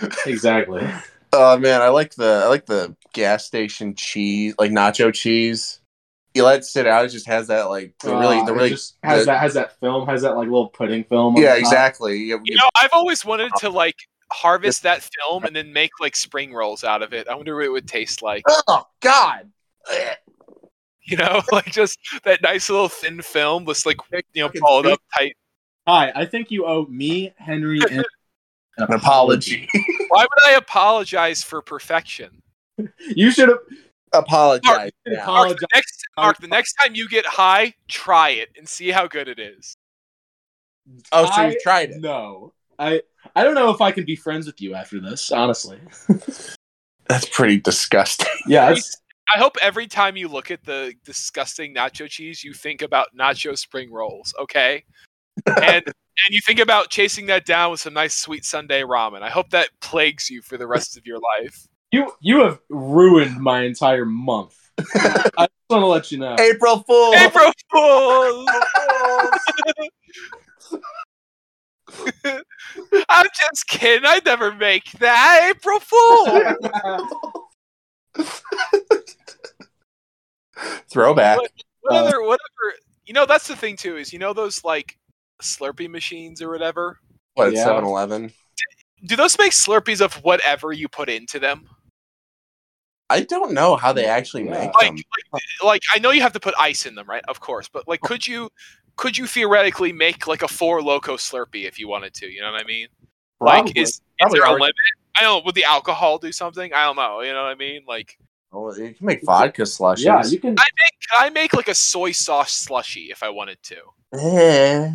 Exactly. Oh man, I like the I like the gas station cheese, like nacho cheese. You let it sit out; it just has that like the really, Uh, the really. just has the- that has that film has that like little pudding film. yeah, exactly. You- you know, I've always wanted to like harvest that film and then make like spring rolls out of it. I wonder what it would taste like. Oh God! You know, like just that nice little thin film, just like you know, Fucking balled thick. up tight. Hi, I think you owe me, Henry, and An apology. Why would I apologize for perfection? You should have Apologize. now. Mark, apologized. the next, Mark, the next time you get high, try it and see how good it is. Oh, so I- you tried it? No, I I don't know if I can be friends with you after this. Honestly, That's pretty disgusting. yeah, it's, I hope every time you look at the disgusting nacho cheese, you think about nacho spring rolls, okay? And and you think about chasing that down with some nice sweet Sunday ramen. I hope that plagues you for the rest of your life. you you have ruined my entire month. I just want to let you know. April Fool. April Fool. I'm just kidding. I never make that. April Fool. Throwback. What, what other, uh, whatever. You know, that's the thing too. Is you know those like Slurpee machines or whatever. What? Yeah. Seven Eleven. Do those make Slurpees of whatever you put into them? I don't know how they actually Yeah. make Like, them. like, like I know you have to put ice in them, right? Of course, but like, could you, could you theoretically make like a Four Loko Slurpee if you wanted to? You know what I mean? Probably. Like, is, is there a limit? I don't. know. Would the alcohol do something? I don't know. You know what I mean? Like, Oh, you can make vodka slushies. yeah, you can. I make, I make like a soy sauce slushy if I wanted to? Eh.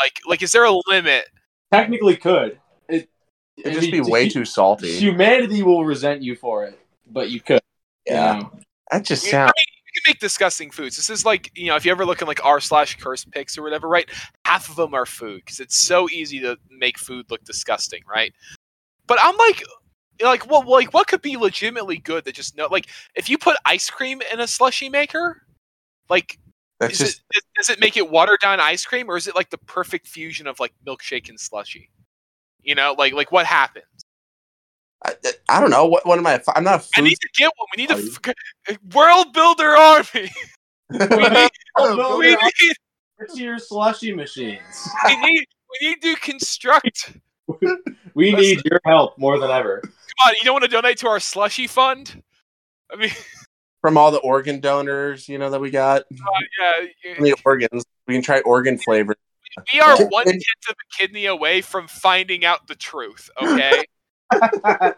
Like, like, is there a limit? technically could. It It'd just be way too salty. Humanity will resent you for it, but you could. you Yeah. know. That just You, I sounds. mean, you can make disgusting foods. This is like, you know, if you ever look in like r slash curse pics or whatever, right? Half of them are food because it's so easy to make food look disgusting, right? But I'm like, like, well, like, what could be legitimately good that just no, like, if you put ice cream in a slushy maker, like, That's is just. it, does- does it make it watered down ice cream or is it like the perfect fusion of like milkshake and slushy? You know, like, like what happens? I, I don't know. What? What am I? I'm not a I food. need to get one. We need Are a uh, world builder army. We need, Oh, we need It's your slushy machines. we need we need to construct. We need your help more than ever. You don't want to donate to our slushy fund? I mean, From all the organ donors, you know that we got. Uh, yeah, you- the organs, we can try organ flavor. we are Yeah. one tenth of a kidney away from finding out the truth. Okay,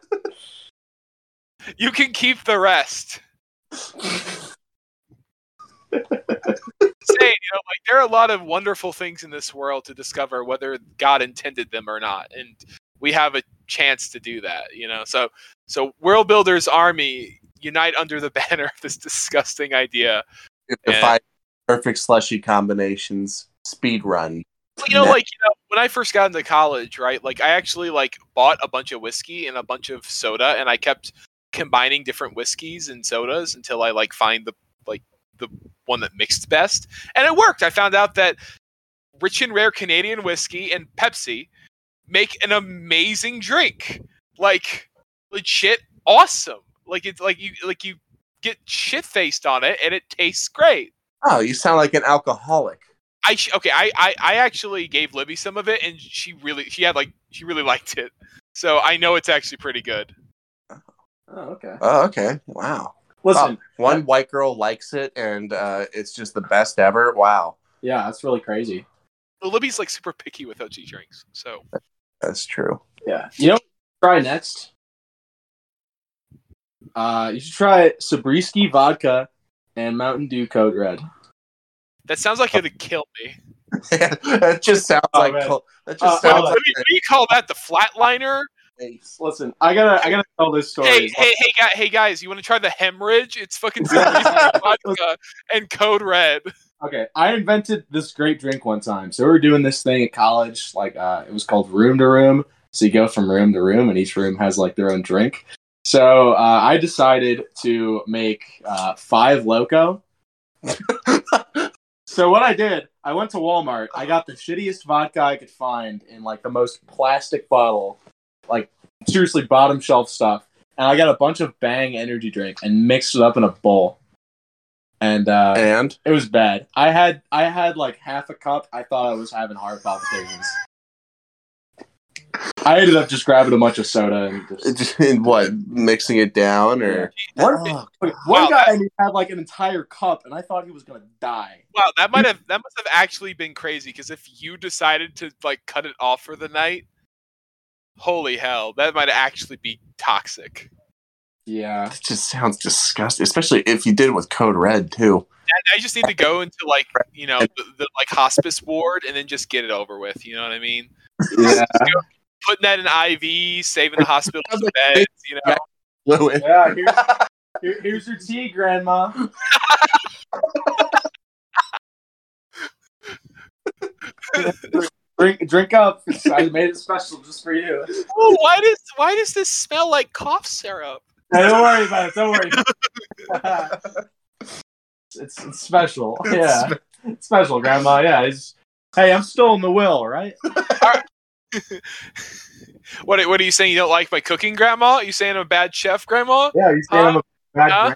you can keep the rest. Saying, you know, like there are a lot of wonderful things in this world to discover, whether God intended them or not, and we have a chance to do that. You know, so so World Builders Army unite under the banner of this disgusting idea. The five perfect slushy combinations. Speed run. You know, like you know, when I first got into college, right? Like I actually like bought a bunch of whiskey and a bunch of soda, and I kept combining different whiskeys and sodas until I like find the like the one that mixed best, and it worked. I found out that rich and rare Canadian whiskey and Pepsi make an amazing drink, like legit awesome. Like it's like you like you get shit faced on it, and it tastes great. Oh, you sound like an alcoholic. I sh- okay. I, I I actually gave Libby some of it, and she really she had like she really liked it. So I know it's actually pretty good. Oh, okay. Oh, okay. Wow. Listen, One white girl likes it, and uh, it's just the best ever. Wow, yeah, that's really crazy. Well, Libby's like super picky with OG drinks, so that's true. Yeah. You know what try next? Uh, you should try Sabrisky vodka and Mountain Dew Code Red. that sounds like it'd kill me. that just sounds Oh, like man. col- that Uh, just What, sounds what like do you, what do you call that? The flatliner? face. Listen, I gotta, I gotta tell this story. Hey, hey, hey, guys, hey, guys! You want to try the hemorrhage? It's fucking Sabrisky vodka and Code Red. Okay, I invented this great drink one time. So we were doing this thing at college, like uh, it was called room to room. So you go from room to room, and each room has like their own drink. So uh, I decided to make uh, five loco, So what I did, I went to Walmart. I got the shittiest vodka I could find in like the most plastic bottle, like seriously bottom shelf stuff. And I got a bunch of Bang energy drink and mixed it up in a bowl. And uh, And it was bad. I had I had like half a cup. I thought I was having heart palpitations. I ended up just grabbing a bunch of soda and just. what? Mixing it down or One, Oh, wait, one Wow, guy had like an entire cup, and I thought he was gonna die. Wow, that might have that must have actually been crazy because if you decided to like cut it off for the night, holy hell, that might actually be toxic. Yeah. It just sounds disgusting, especially if you did it with Code Red too. I, I just need to go into like you know the, the like hospice ward and then just get it over with. You know what I mean? Yeah. Putting that in IV, saving the hospital's beds. You know, Yeah, here's, here, here's your tea, Grandma. drink, drink up. I made it special just for you. oh, why does why does this smell like cough syrup? Hey, don't worry about it. Don't worry. it's, it's special. Yeah, it's special, Grandma. Yeah. It's, hey, I'm still in the will, right? What what are you saying? You don't like my cooking, Grandma? you saying I'm a bad chef, Grandma? Yeah, you saying I'm a bad Huh?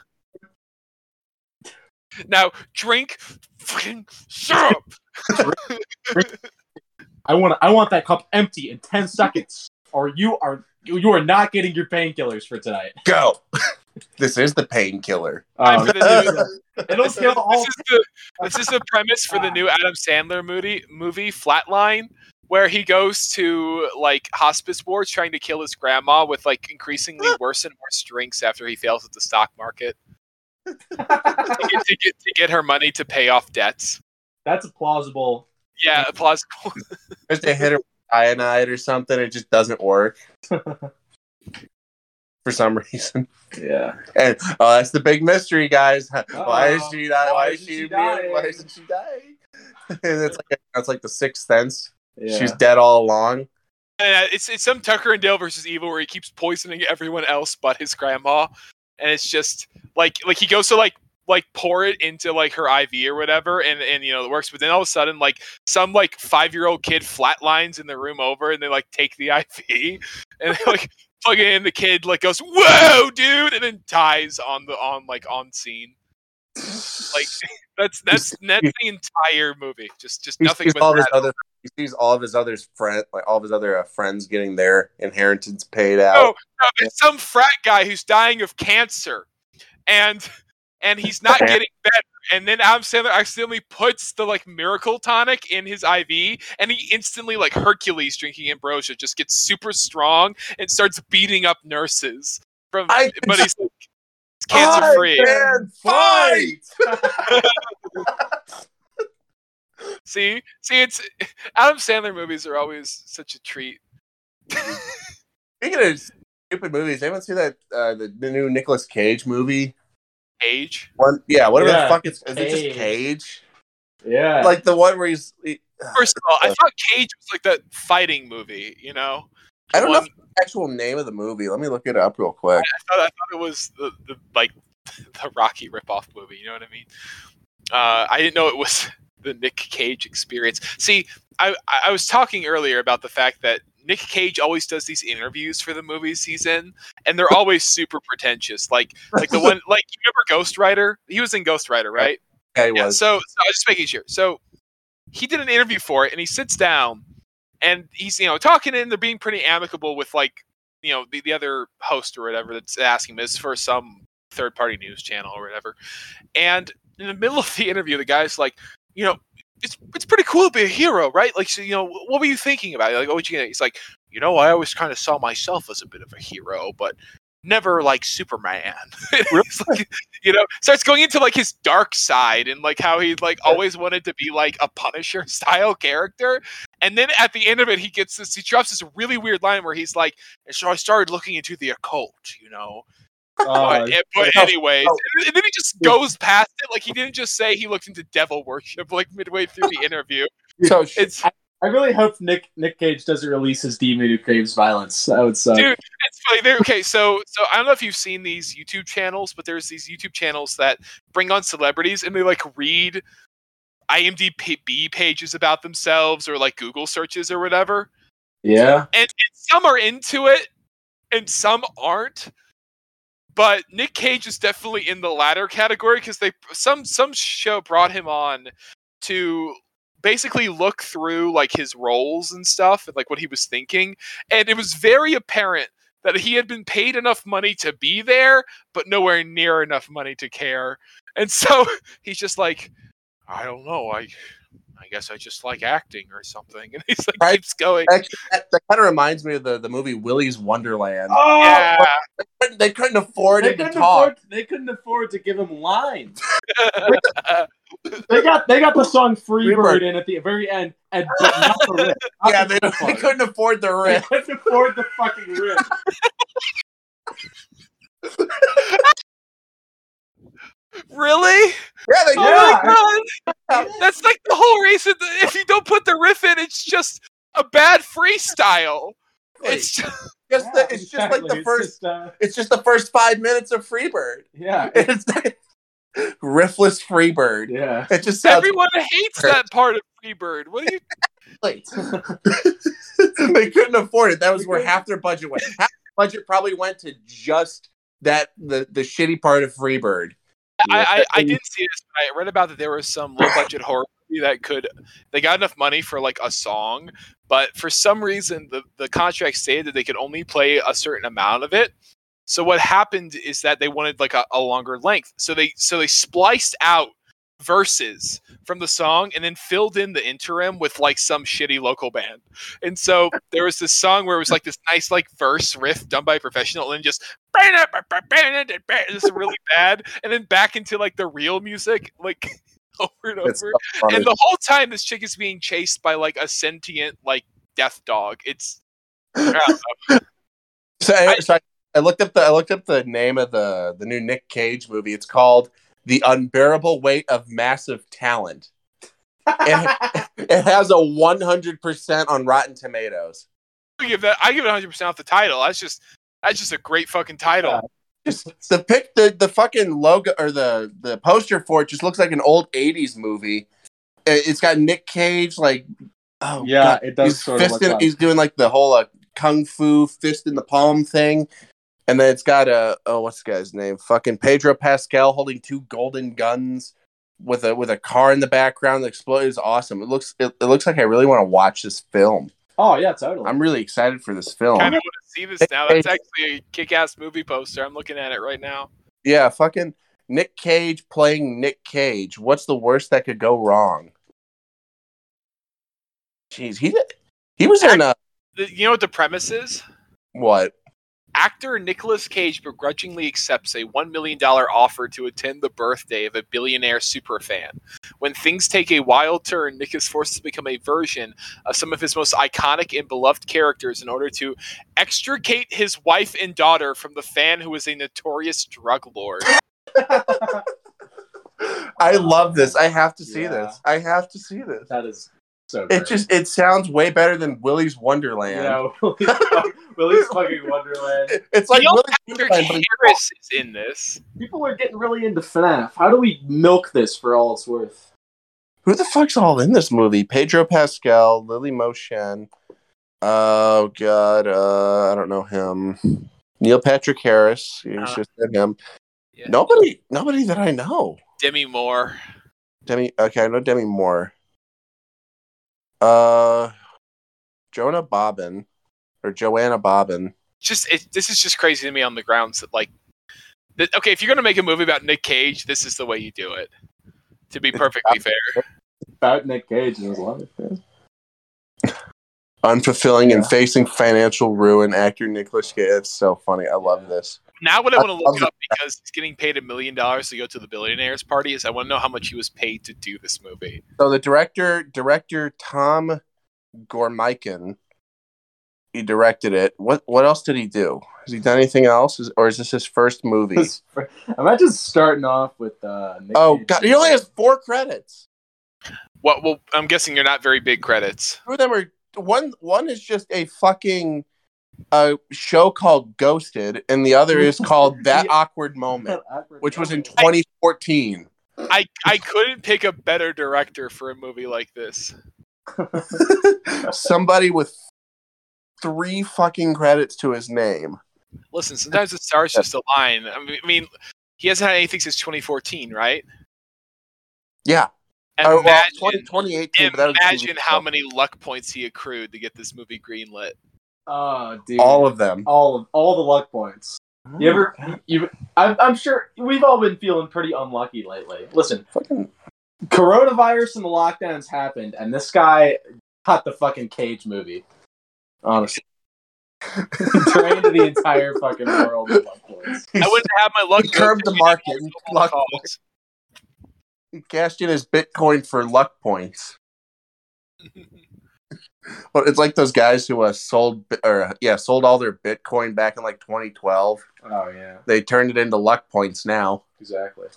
gra- Now drink fucking syrup. I want I want that cup empty in ten seconds, or you are you, you are not getting your painkillers for tonight. Go. this is the painkiller. Um, the it'll kill all. this is the this is the premise for the new Adam Sandler movie movie Flatline, where he goes to like hospice wards trying to kill his grandma with like increasingly worse and worse drinks after he fails at the stock market to get, to get to get her money to pay off debts. That's a plausible. Yeah, plausible. Just to hit her with cyanide or something, it just doesn't work for some reason. Yeah. And oh, that's the big mystery, guys. Why is she not? Why, Why is she? she dying? Why isn't she dying? and it's like that's like the sixth sense. Yeah. She's dead all along. And it's it's some Tucker and Dale versus Evil where he keeps poisoning everyone else but his grandma, and it's just like like he goes to like like pour it into like her IV or whatever, and and you know it works. But then all of a sudden, like some like five year old kid flatlines in the room over, and they like take the IV and they like plug it in. The kid like goes, "Whoa, dude!" and then dies on the on like on scene. Like that's that's that's the entire movie. Just just He nothing but all his that. other. He sees all of his other friend, like all of his other uh, friends, getting their inheritance paid out. No, no, it's some frat guy who's dying of cancer, and and he's not getting better. And then Adam Sandler accidentally puts the like miracle tonic in his IV, and he instantly like Hercules drinking ambrosia just gets super strong and starts beating up nurses. From I- but he's like cancer free. Fight! See, see, it's Adam Sandler movies are always such a treat. Speaking of stupid movies, anyone see that uh, the, the new Nicolas Cage movie? Age. One, yeah, whatever Yeah, the fuck it's is it Cage. just Cage? Yeah. Like the one where he's. He, First of all, I thought Cage was like that fighting movie, you know. I don't know One- if the actual name of the movie. Let me look it up real quick. I thought I thought it was the, the like the Rocky ripoff movie. You know what I mean? Uh, I didn't know it was the Nick Cage experience. See, I I I was talking earlier about the fact that Nick Cage always does these interviews for the movies he's in, and they're always super pretentious. Like like the one like you remember Ghost Rider? He was in Ghost Rider, right? Yeah, he Yeah. was. So, so I was just making sure. So he did an interview for it, and he sits down, and he's you know talking, and they're being pretty amicable with like you know the, the other host or whatever that's asking. This is for some third party news channel or whatever. And in the middle of the interview, the guy's like, you know. It's, it's pretty cool to be a hero, right? Like, so, you know, what were you thinking about? Like, oh, what you gonna? He's like, you know, I always kind of saw myself as a bit of a hero, but never like Superman. It's like, you know, starts going into like his dark side and like how he like always wanted to be like a Punisher style character. And then at the end of it, he gets this, he drops this really weird line where he's like, and so I started looking into the occult, you know. Uh, But, but oh, anyways, oh. and then he just goes past it. Like he didn't just say he looked into devil worship like midway through the interview. so It's I really hope Nick Nick Cage doesn't release his demon who craves violence. That would suck. Dude, it's funny. There, okay, so so I don't know if you've seen these YouTube channels, but there's these YouTube channels that bring on celebrities and they like read IMDb pages about themselves or like Google searches or whatever. Yeah. And, and some are into it and some aren't. But Nick Cage is definitely in the latter category because they some some show brought him on to basically look through like his roles and stuff and like what he was thinking and it was very apparent that he had been paid enough money to be there but nowhere near enough money to care and so he's just like i don't know i i guess i just like acting or something and he's like Right. keeps going Actually, that, that kind of reminds me of the, the movie Willy's Wonderland. Oh, yeah They couldn't afford they him to couldn't talk. afford. They couldn't afford to give him lines. They got they got the song "Free Free Bird" Bird. in at the very end, and but not the riff. not Yeah, the they, they couldn't afford the They couldn't afford the fucking riff. Really Yeah, they oh did. my god that's like the whole reason that if you don't put the riff in it's just a bad freestyle it's just, just the, it's just like exactly. the It's first. just, uh, It's just the first five minutes of Freebird. yeah, It's riffless Freebird. yeah. It just sounds. everyone hates that part of freebird what do you late. they couldn't afford it. That was where half their budget went. Half the budget probably went to just that the the shitty part of Freebird. I, I, I didn't see this, but I read about that there was some low budget horror movie that could they got enough money for like a song, but for some reason the, the contract stated that they could only play a certain amount of it. So what happened is that they wanted like a, a longer length. So they so they spliced out verses from the song and then filled in the interim with like some shitty local band. And so there was this song where it was like this nice like verse riff done by a professional and just just really bad and then back into like the real music like over and over. so. And the whole time this chick is being chased by like a sentient like death dog. It's I. So, I, I- so I, I looked up the I looked up the name of the the new Nick Cage movie. It's called The Unbearable Weight of Massive Talent. It, it has a 100% on Rotten Tomatoes. I give that I give it 100 percent off the title. That's just that's just a great fucking title. Just the pic the the fucking logo or the the poster for it just looks like an old 80s movie. It- It's got Nick Cage like oh Yeah, God, it does he's sort of look fisting- like- he's doing like the whole uh, kung fu fist in the palm thing. And then it's got a oh what's the guy's name? Fucking Pedro Pascal holding two golden guns with a with a car in the background that explodes. It's awesome. It looks it, it looks like I really want to watch this film. Oh yeah, totally. I'm really excited for this film. I kind of want to see this now. That's actually a kick-ass movie poster. I'm looking at it right now. Yeah, fucking Nick Cage playing Nick Cage. What's the worst that could go wrong? Jeez, he did, he was in a uh, you know what the premise is? what? Actor Nicolas Cage begrudgingly accepts a $1 million offer to attend the birthday of a billionaire superfan. When things take a wild turn, Nick is forced to become a version of some of his most iconic and beloved characters in order to extricate his wife and daughter from the fan who is a notorious drug lord. I love this. I have to see Yeah. this. I have to see this. that is so. Great. It just it sounds way better than Willy's Wonderland. yeah, Willy's, fuck- Willy's fucking Wonderland. It- It's like Neil Willy's Patrick Wonderland, but it's- Harris is in this. People are getting really into FNAF. How do we milk this for all it's worth? who the fuck's all in this movie? Pedro Pascal, Lily Mo Sheen. Oh god, uh, I don't know him. Neil Patrick Harris. You Uh, just said him. yeah. Nobody, nobody that I know. Demi Moore. Demi. Okay, I know Demi Moore. Uh, Jonah Bobbin or Joanna Bobbin. just it, this is just crazy to me on the grounds that like that, okay if you're gonna make a movie about nick cage this is the way you do it to be perfectly fair About Nick Cage and his life. yeah. Unfulfilling and facing financial ruin. Actor Nicolas Cage. It's so funny. I love this. Now what i I want to look up because he's getting paid a million dollars to go to the billionaires party is i want to know how much he was paid to do this movie So the director, director Tom Gormican, he directed it. What what else did he do? Has he done anything else, Is- or is this his first movie? This- Imagine starting off with uh, Nick Oh god, he only has four credits. what well i'm guessing you're not very big credits Two of them are one. One is just a fucking uh, show called Ghosted, and the other is called That Yeah. Awkward Moment, Awkward which was in 2014. I I couldn't pick a better director for a movie like this. Somebody with three fucking credits to his name. Listen, sometimes the stars just align. I mean, I mean, he hasn't had anything since 2014, right? Yeah. And Oh, well, imagine, 20, 2018. but that imagine how many luck points he accrued to get this movie greenlit. Oh, dude. All of them. all of all the luck points. You ever? Oh, you? I'm, I'm sure we've all been feeling pretty unlucky lately. Listen, Fucking coronavirus and the lockdowns happened, and this guy got the fucking Cage movie. Honestly, drained the entire fucking world of luck points. I wouldn't have my luck. He curbed the market and luck calls. He cashed in his Bitcoin for luck points. Well, it's like those guys who uh, sold or yeah sold all their Bitcoin back in like 2012. Oh yeah, They turned it into luck points now. exactly.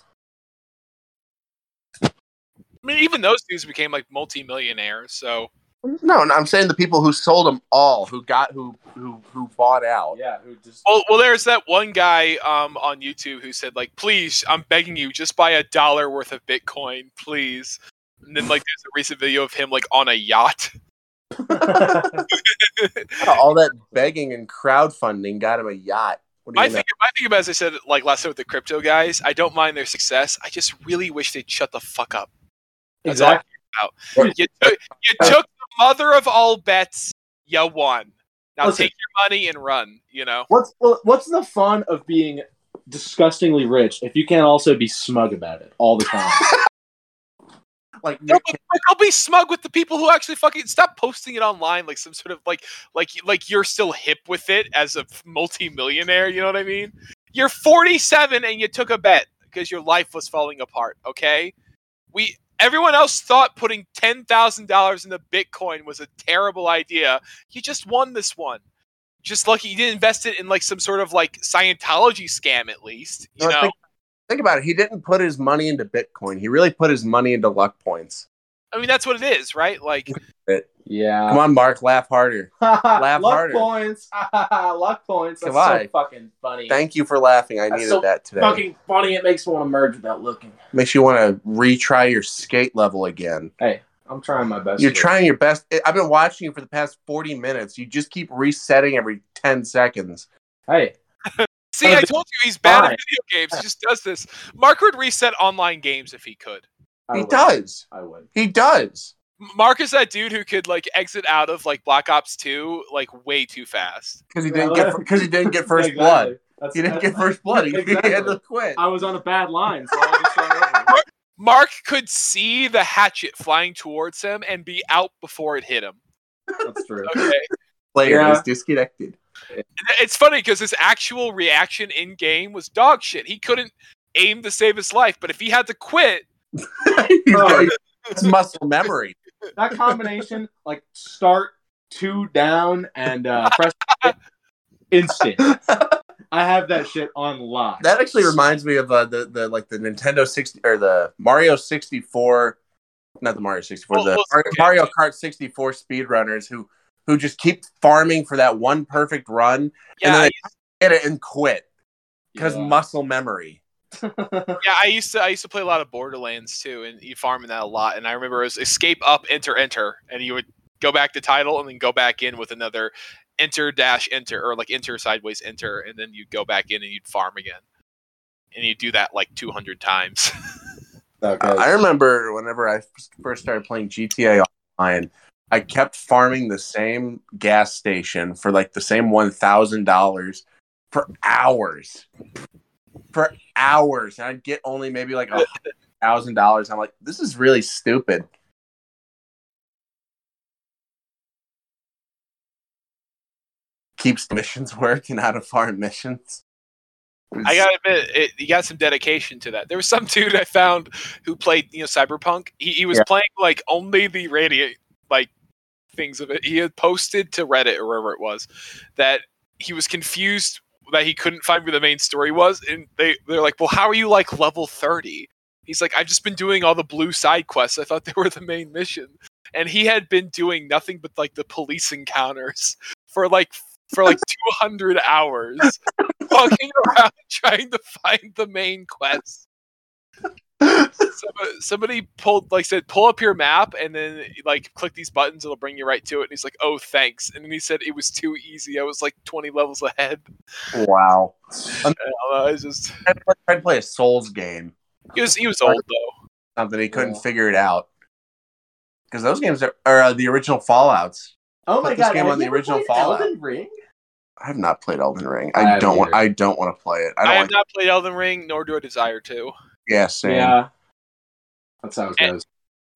I mean, even those dudes became like multimillionaires. So No, no, I'm saying the people who sold them all, who got who who who bought out. Yeah, who just Well, well, there's that one guy um, on YouTube who said, like, please, I'm begging you, just buy a dollar worth of Bitcoin, please. And then, like, there's a recent video of him, like, on a yacht. all that begging and crowdfunding got him a yacht. What do My thing, my thing about, as I said, like last time with the crypto guys, I don't mind their success. I just really wish they'd shut the fuck up. That's all. exactly. You, took, you took the mother of all bets. You won. Now Listen. take your money and run. You know. What's what's the fun of being disgustingly rich if you can't also be smug about it all the time? Like Nick but but I'll be smug with the people who actually fucking stop posting it online like some sort of like like like you're still hip with it as a multi-millionaire, you know what I mean? You're 47 and you took a bet because your life was falling apart, okay? We everyone else thought putting $10,000 into Bitcoin was a terrible idea. You just won this one. Just lucky you didn't invest it in like some sort of like Scientology scam at least, you No, know. Think, think about it. He didn't put his money into Bitcoin. He really put his money into luck points. I mean that's what it is, right? Like yeah. Come on, Mark, laugh harder. Luck harder. points. Luck points. That's Come so on. fucking funny. Thank you for laughing. I That's needed so that today. fucking funny. It makes me want to merge without looking. Makes you want to retry your skate level again. Hey, I'm trying my best. You're here. trying your best. I've been watching you for the past 40 minutes. You just keep resetting every 10 seconds. Hey, See, I told you he's bad fine. at video games. He just does this. Mark would reset online games if he could. I he would. does. I would. He does. Mark is that dude who could like exit out of like Black Ops 2 like way too fast. Because he didn't get because he didn't get first Exactly. blood. That's, He didn't get first blood. He, he had to quit. I was on a bad line, so I just started over. Mark could see the hatchet flying towards him and be out before it hit him. That's true. Okay. Player Yeah. is disconnected. It's funny because his actual reaction in game was dog shit. He couldn't aim to save his life, but if he had to quit, Oh. it's muscle memory. That combination, like start two down and uh, press instant. I have that shit on lock. That actually reminds me of uh, the the like the Nintendo 60 or the Mario 64, not the Mario 64, Well, the Mario, okay. Mario Kart 64 speedrunners who who just keep farming for that one perfect run, yeah, then I they- get it and quit because Yeah. muscle memory. Yeah, I used to I used to play a lot of Borderlands too, and you farming that a lot. And I remember it was escape up, enter, enter, and you would go back to title and then go back in with another enter dash enter or like enter sideways enter, and then you'd go back in and you'd farm again, and you'd do that like two hundred times. Okay. I remember whenever I first started playing GTA Online, I kept farming the same gas station for like the same one thousand dollars for hours, for hours, and I'd get only maybe like a thousand dollars. I'm like, this is really stupid. Keeps missions working out of farm missions. I gotta admit, it, you got some dedication to that. There was some dude I found who played, you know, Cyberpunk. He, he was Yeah. playing like only the radiant like things of it. He had posted to Reddit or wherever it was that he was confused that he couldn't find where the main story was, and they they're like, "Well, how are you like level 30? He's like, "I've just been doing all the blue side quests. I thought they were the main mission." And he had been doing nothing but like the police encounters for like for like 200 hours walking around trying to find the main quest. Somebody, somebody pulled like said pull up your map and then like click these buttons it'll bring you right to it and he's like oh thanks and then he said it was too easy i was like 20 levels ahead wow. I don't know, it's just I tried to play a Souls game. he was he was old though Something he couldn't Yeah. figure it out. Because those games are, are uh, the original Fallout's. Oh my this god! game on the original Fallout. Elden Ring? I have not played Elden Ring. I I, don't want. I don't want to play it. I i, don't. have like, not played elden ring nor do i desire to yeah, same. Yeah, that's how it And- goes.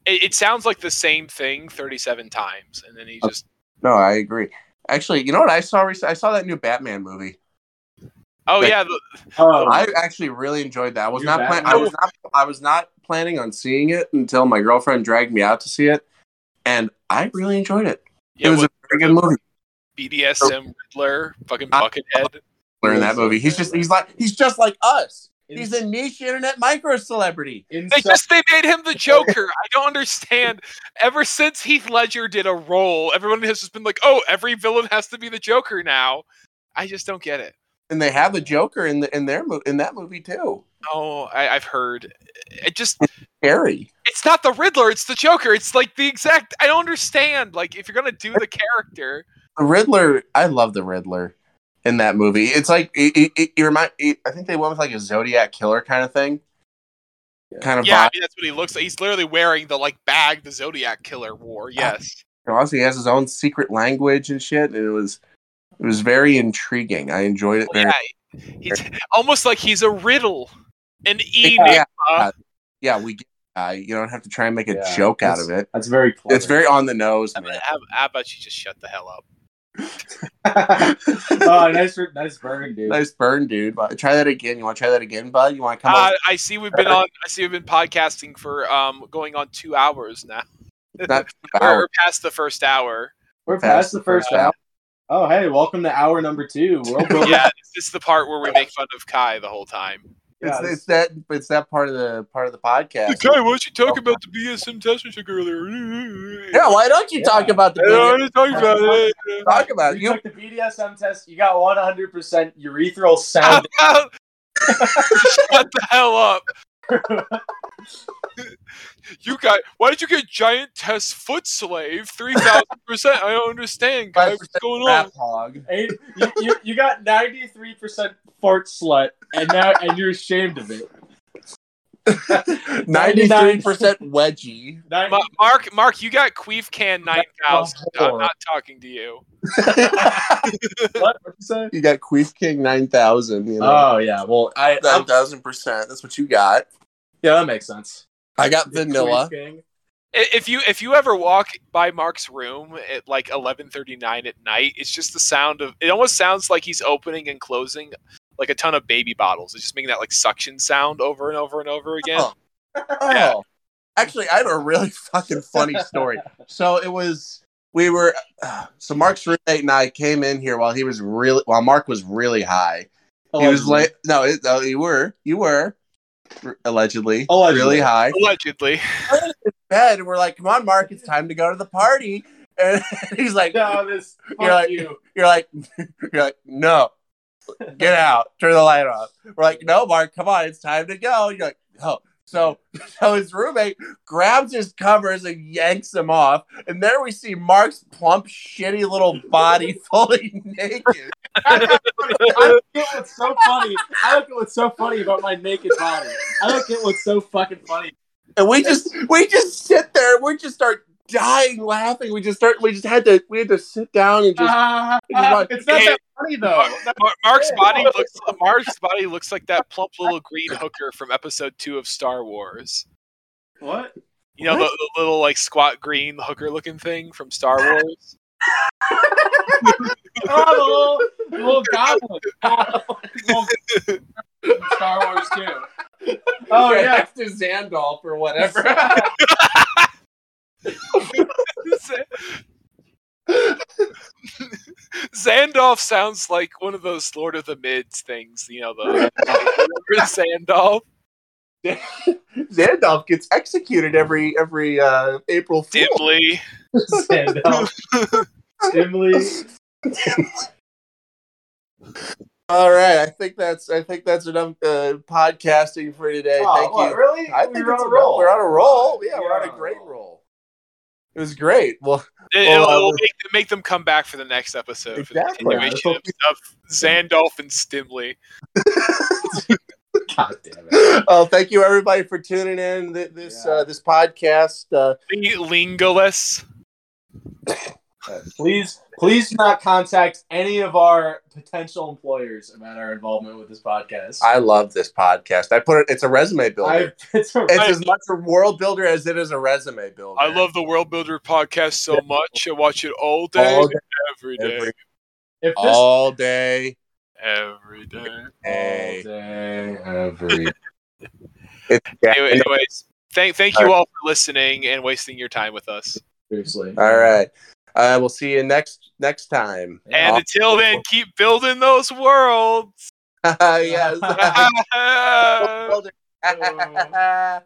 it, it sounds like the same thing 37 times and then he Oh. just No, I agree. Actually, you know what I saw recently? I saw that new Batman movie. oh Like- yeah the, Oh, I actually really enjoyed that. I was not plan- I was not I was not planning on seeing it until my girlfriend dragged me out to see it, and I really enjoyed it. yeah it was with a very good movie. bdsm riddler fucking I- buckethead In that movie, he's just he's like he's just like us. In- He's a niche internet micro celebrity. They just they made him the Joker. I don't understand. Ever since Heath Ledger did a role, everyone has just been like, "Oh, every villain has to be the Joker now." I just don't get it. And they have the Joker in the in their in that movie too. Oh, I, I've heard. It just Scary. it's not the Riddler, it's the Joker. It's like the exact I don't understand. Like if you're gonna do the character. The Riddler. I love the Riddler in that movie. It's like it, it, it, it remind. It, I think they went with like a Zodiac killer kind of thing. Kind of Yeah, I mean that's what he looks like. He's literally wearing the like bag the Zodiac killer wore. Yes. And also, he has his own secret language and shit. And it was it was very intriguing. I enjoyed it Well, very. yeah, he's almost like he's a riddle. An enigma. Yeah, yeah, yeah, we get. Uh, you don't have to try and make a Yeah, joke out of it. That's very clever. It's very on the nose, I mean, how, how about you just shut the hell up? Oh, nice, nice burn, dude. nice burn, dude. But try that again. You want to try that again, bud? You want to come Uh, on? I see we've been on. I see we've been podcasting for um going on two hours now. Not We're, we're past the first hour. We're past the first hour. hour. Oh, hey, welcome to hour number two. World. Yeah, this is the part where we make fun of Kai the whole time. It's, Yeah, it's that it's that part of the part of the podcast. Kai, why don't you talk about the BSM testing check earlier? Yeah, why don't you Yeah. talk about the I don't video? want to talk about it. Talk about it. You You took the BDSM test. You got 100% urethral sound. about- Shut the hell up. You got why did you get giant test foot slave three thousand percent? I don't understand. Kai. What's going on? rap hog. Eight- you, you, you got 93% fart slut, and now and you're ashamed of it. Ninety-three percent wedgie. Mark, Mark, you got Queef Can nine thousand. I'm not talking to you. what? What'd you say? You got Queef King nine thousand. You know, Oh yeah, well I, nine I'm- thousand percent. That's what you got. yeah that makes sense. I got vanilla. Queef King. If you if you ever walk by Mark's room at like eleven thirty nine at night, it's just the sound of. It almost sounds like he's opening and closing like a ton of baby bottles. It's just making that like suction sound over and over and over again. Oh. Oh, actually, I have a really fucking funny story. So it was we were uh, so Mark's roommate and I came in here while he was really while Mark was really high. He was Allegedly. late. No, it, no, you were you were r- allegedly, Allegedly. really high. Allegedly, Bed. And we're like, come on, Mark, it's time to go to the party. And he's like, No, this. Fuck You're like- you. you're like, you're like, no, get out, turn the light off. We're like, no, Mark, come on, it's time to go. You're like, oh. So, so his roommate grabs his covers and yanks them off, and there we see Mark's plump, shitty little body fully naked. I don't get what's so funny. I don't get what's so funny about my naked body. I don't get what's so fucking funny. And we just, we just sit there, and we just start dying laughing. We just start, we just had to, we had to sit down and just. Ah, it's like- it's not that funny though. Mar- Mark's body looks Mark's body looks like that plump little green hooker from Episode Two of Star Wars. What? You know the, the little like squat green hooker looking thing from Star Wars. Oh, the little, the little goblin. Little- Star Wars too. Oh yeah. next to Xandalf or whatever. Xandalf sounds like one of those Lord of the Mids things, you know, the Xandalf. Xandalf gets executed every every uh, April Fool. Dimly. Stand. Dimly. All right, I think that's I think that's enough uh, podcasting for today. Oh, Thank what, you. Really? I We think were it's on a enough. roll. We're on a roll. Yeah, We we're are on a great roll. It was great. Well, It, Well, will uh, make, make them come back for the next episode Exactly. for the continuation of, of Xandalf and Stimley. God damn it. oh, thank you everybody for tuning in this Yeah. uh, this podcast. Uh, Lingulis. Please, please do not contact any of our potential employers about our involvement with this podcast. I love this podcast. I put it. It's a resume builder. I, it's a, it's I- as much a world builder as it is a resume builder. I love the World Builder podcast so much. I watch it all day, all day, every day, every, if this all day. every day. all day, every yeah. Anyway, anyways, thank thank you all for listening and wasting your time with us. seriously. All right. Uh, we'll see you next next time. And Aw. until then, keep building those worlds. yes. Bye. World builder.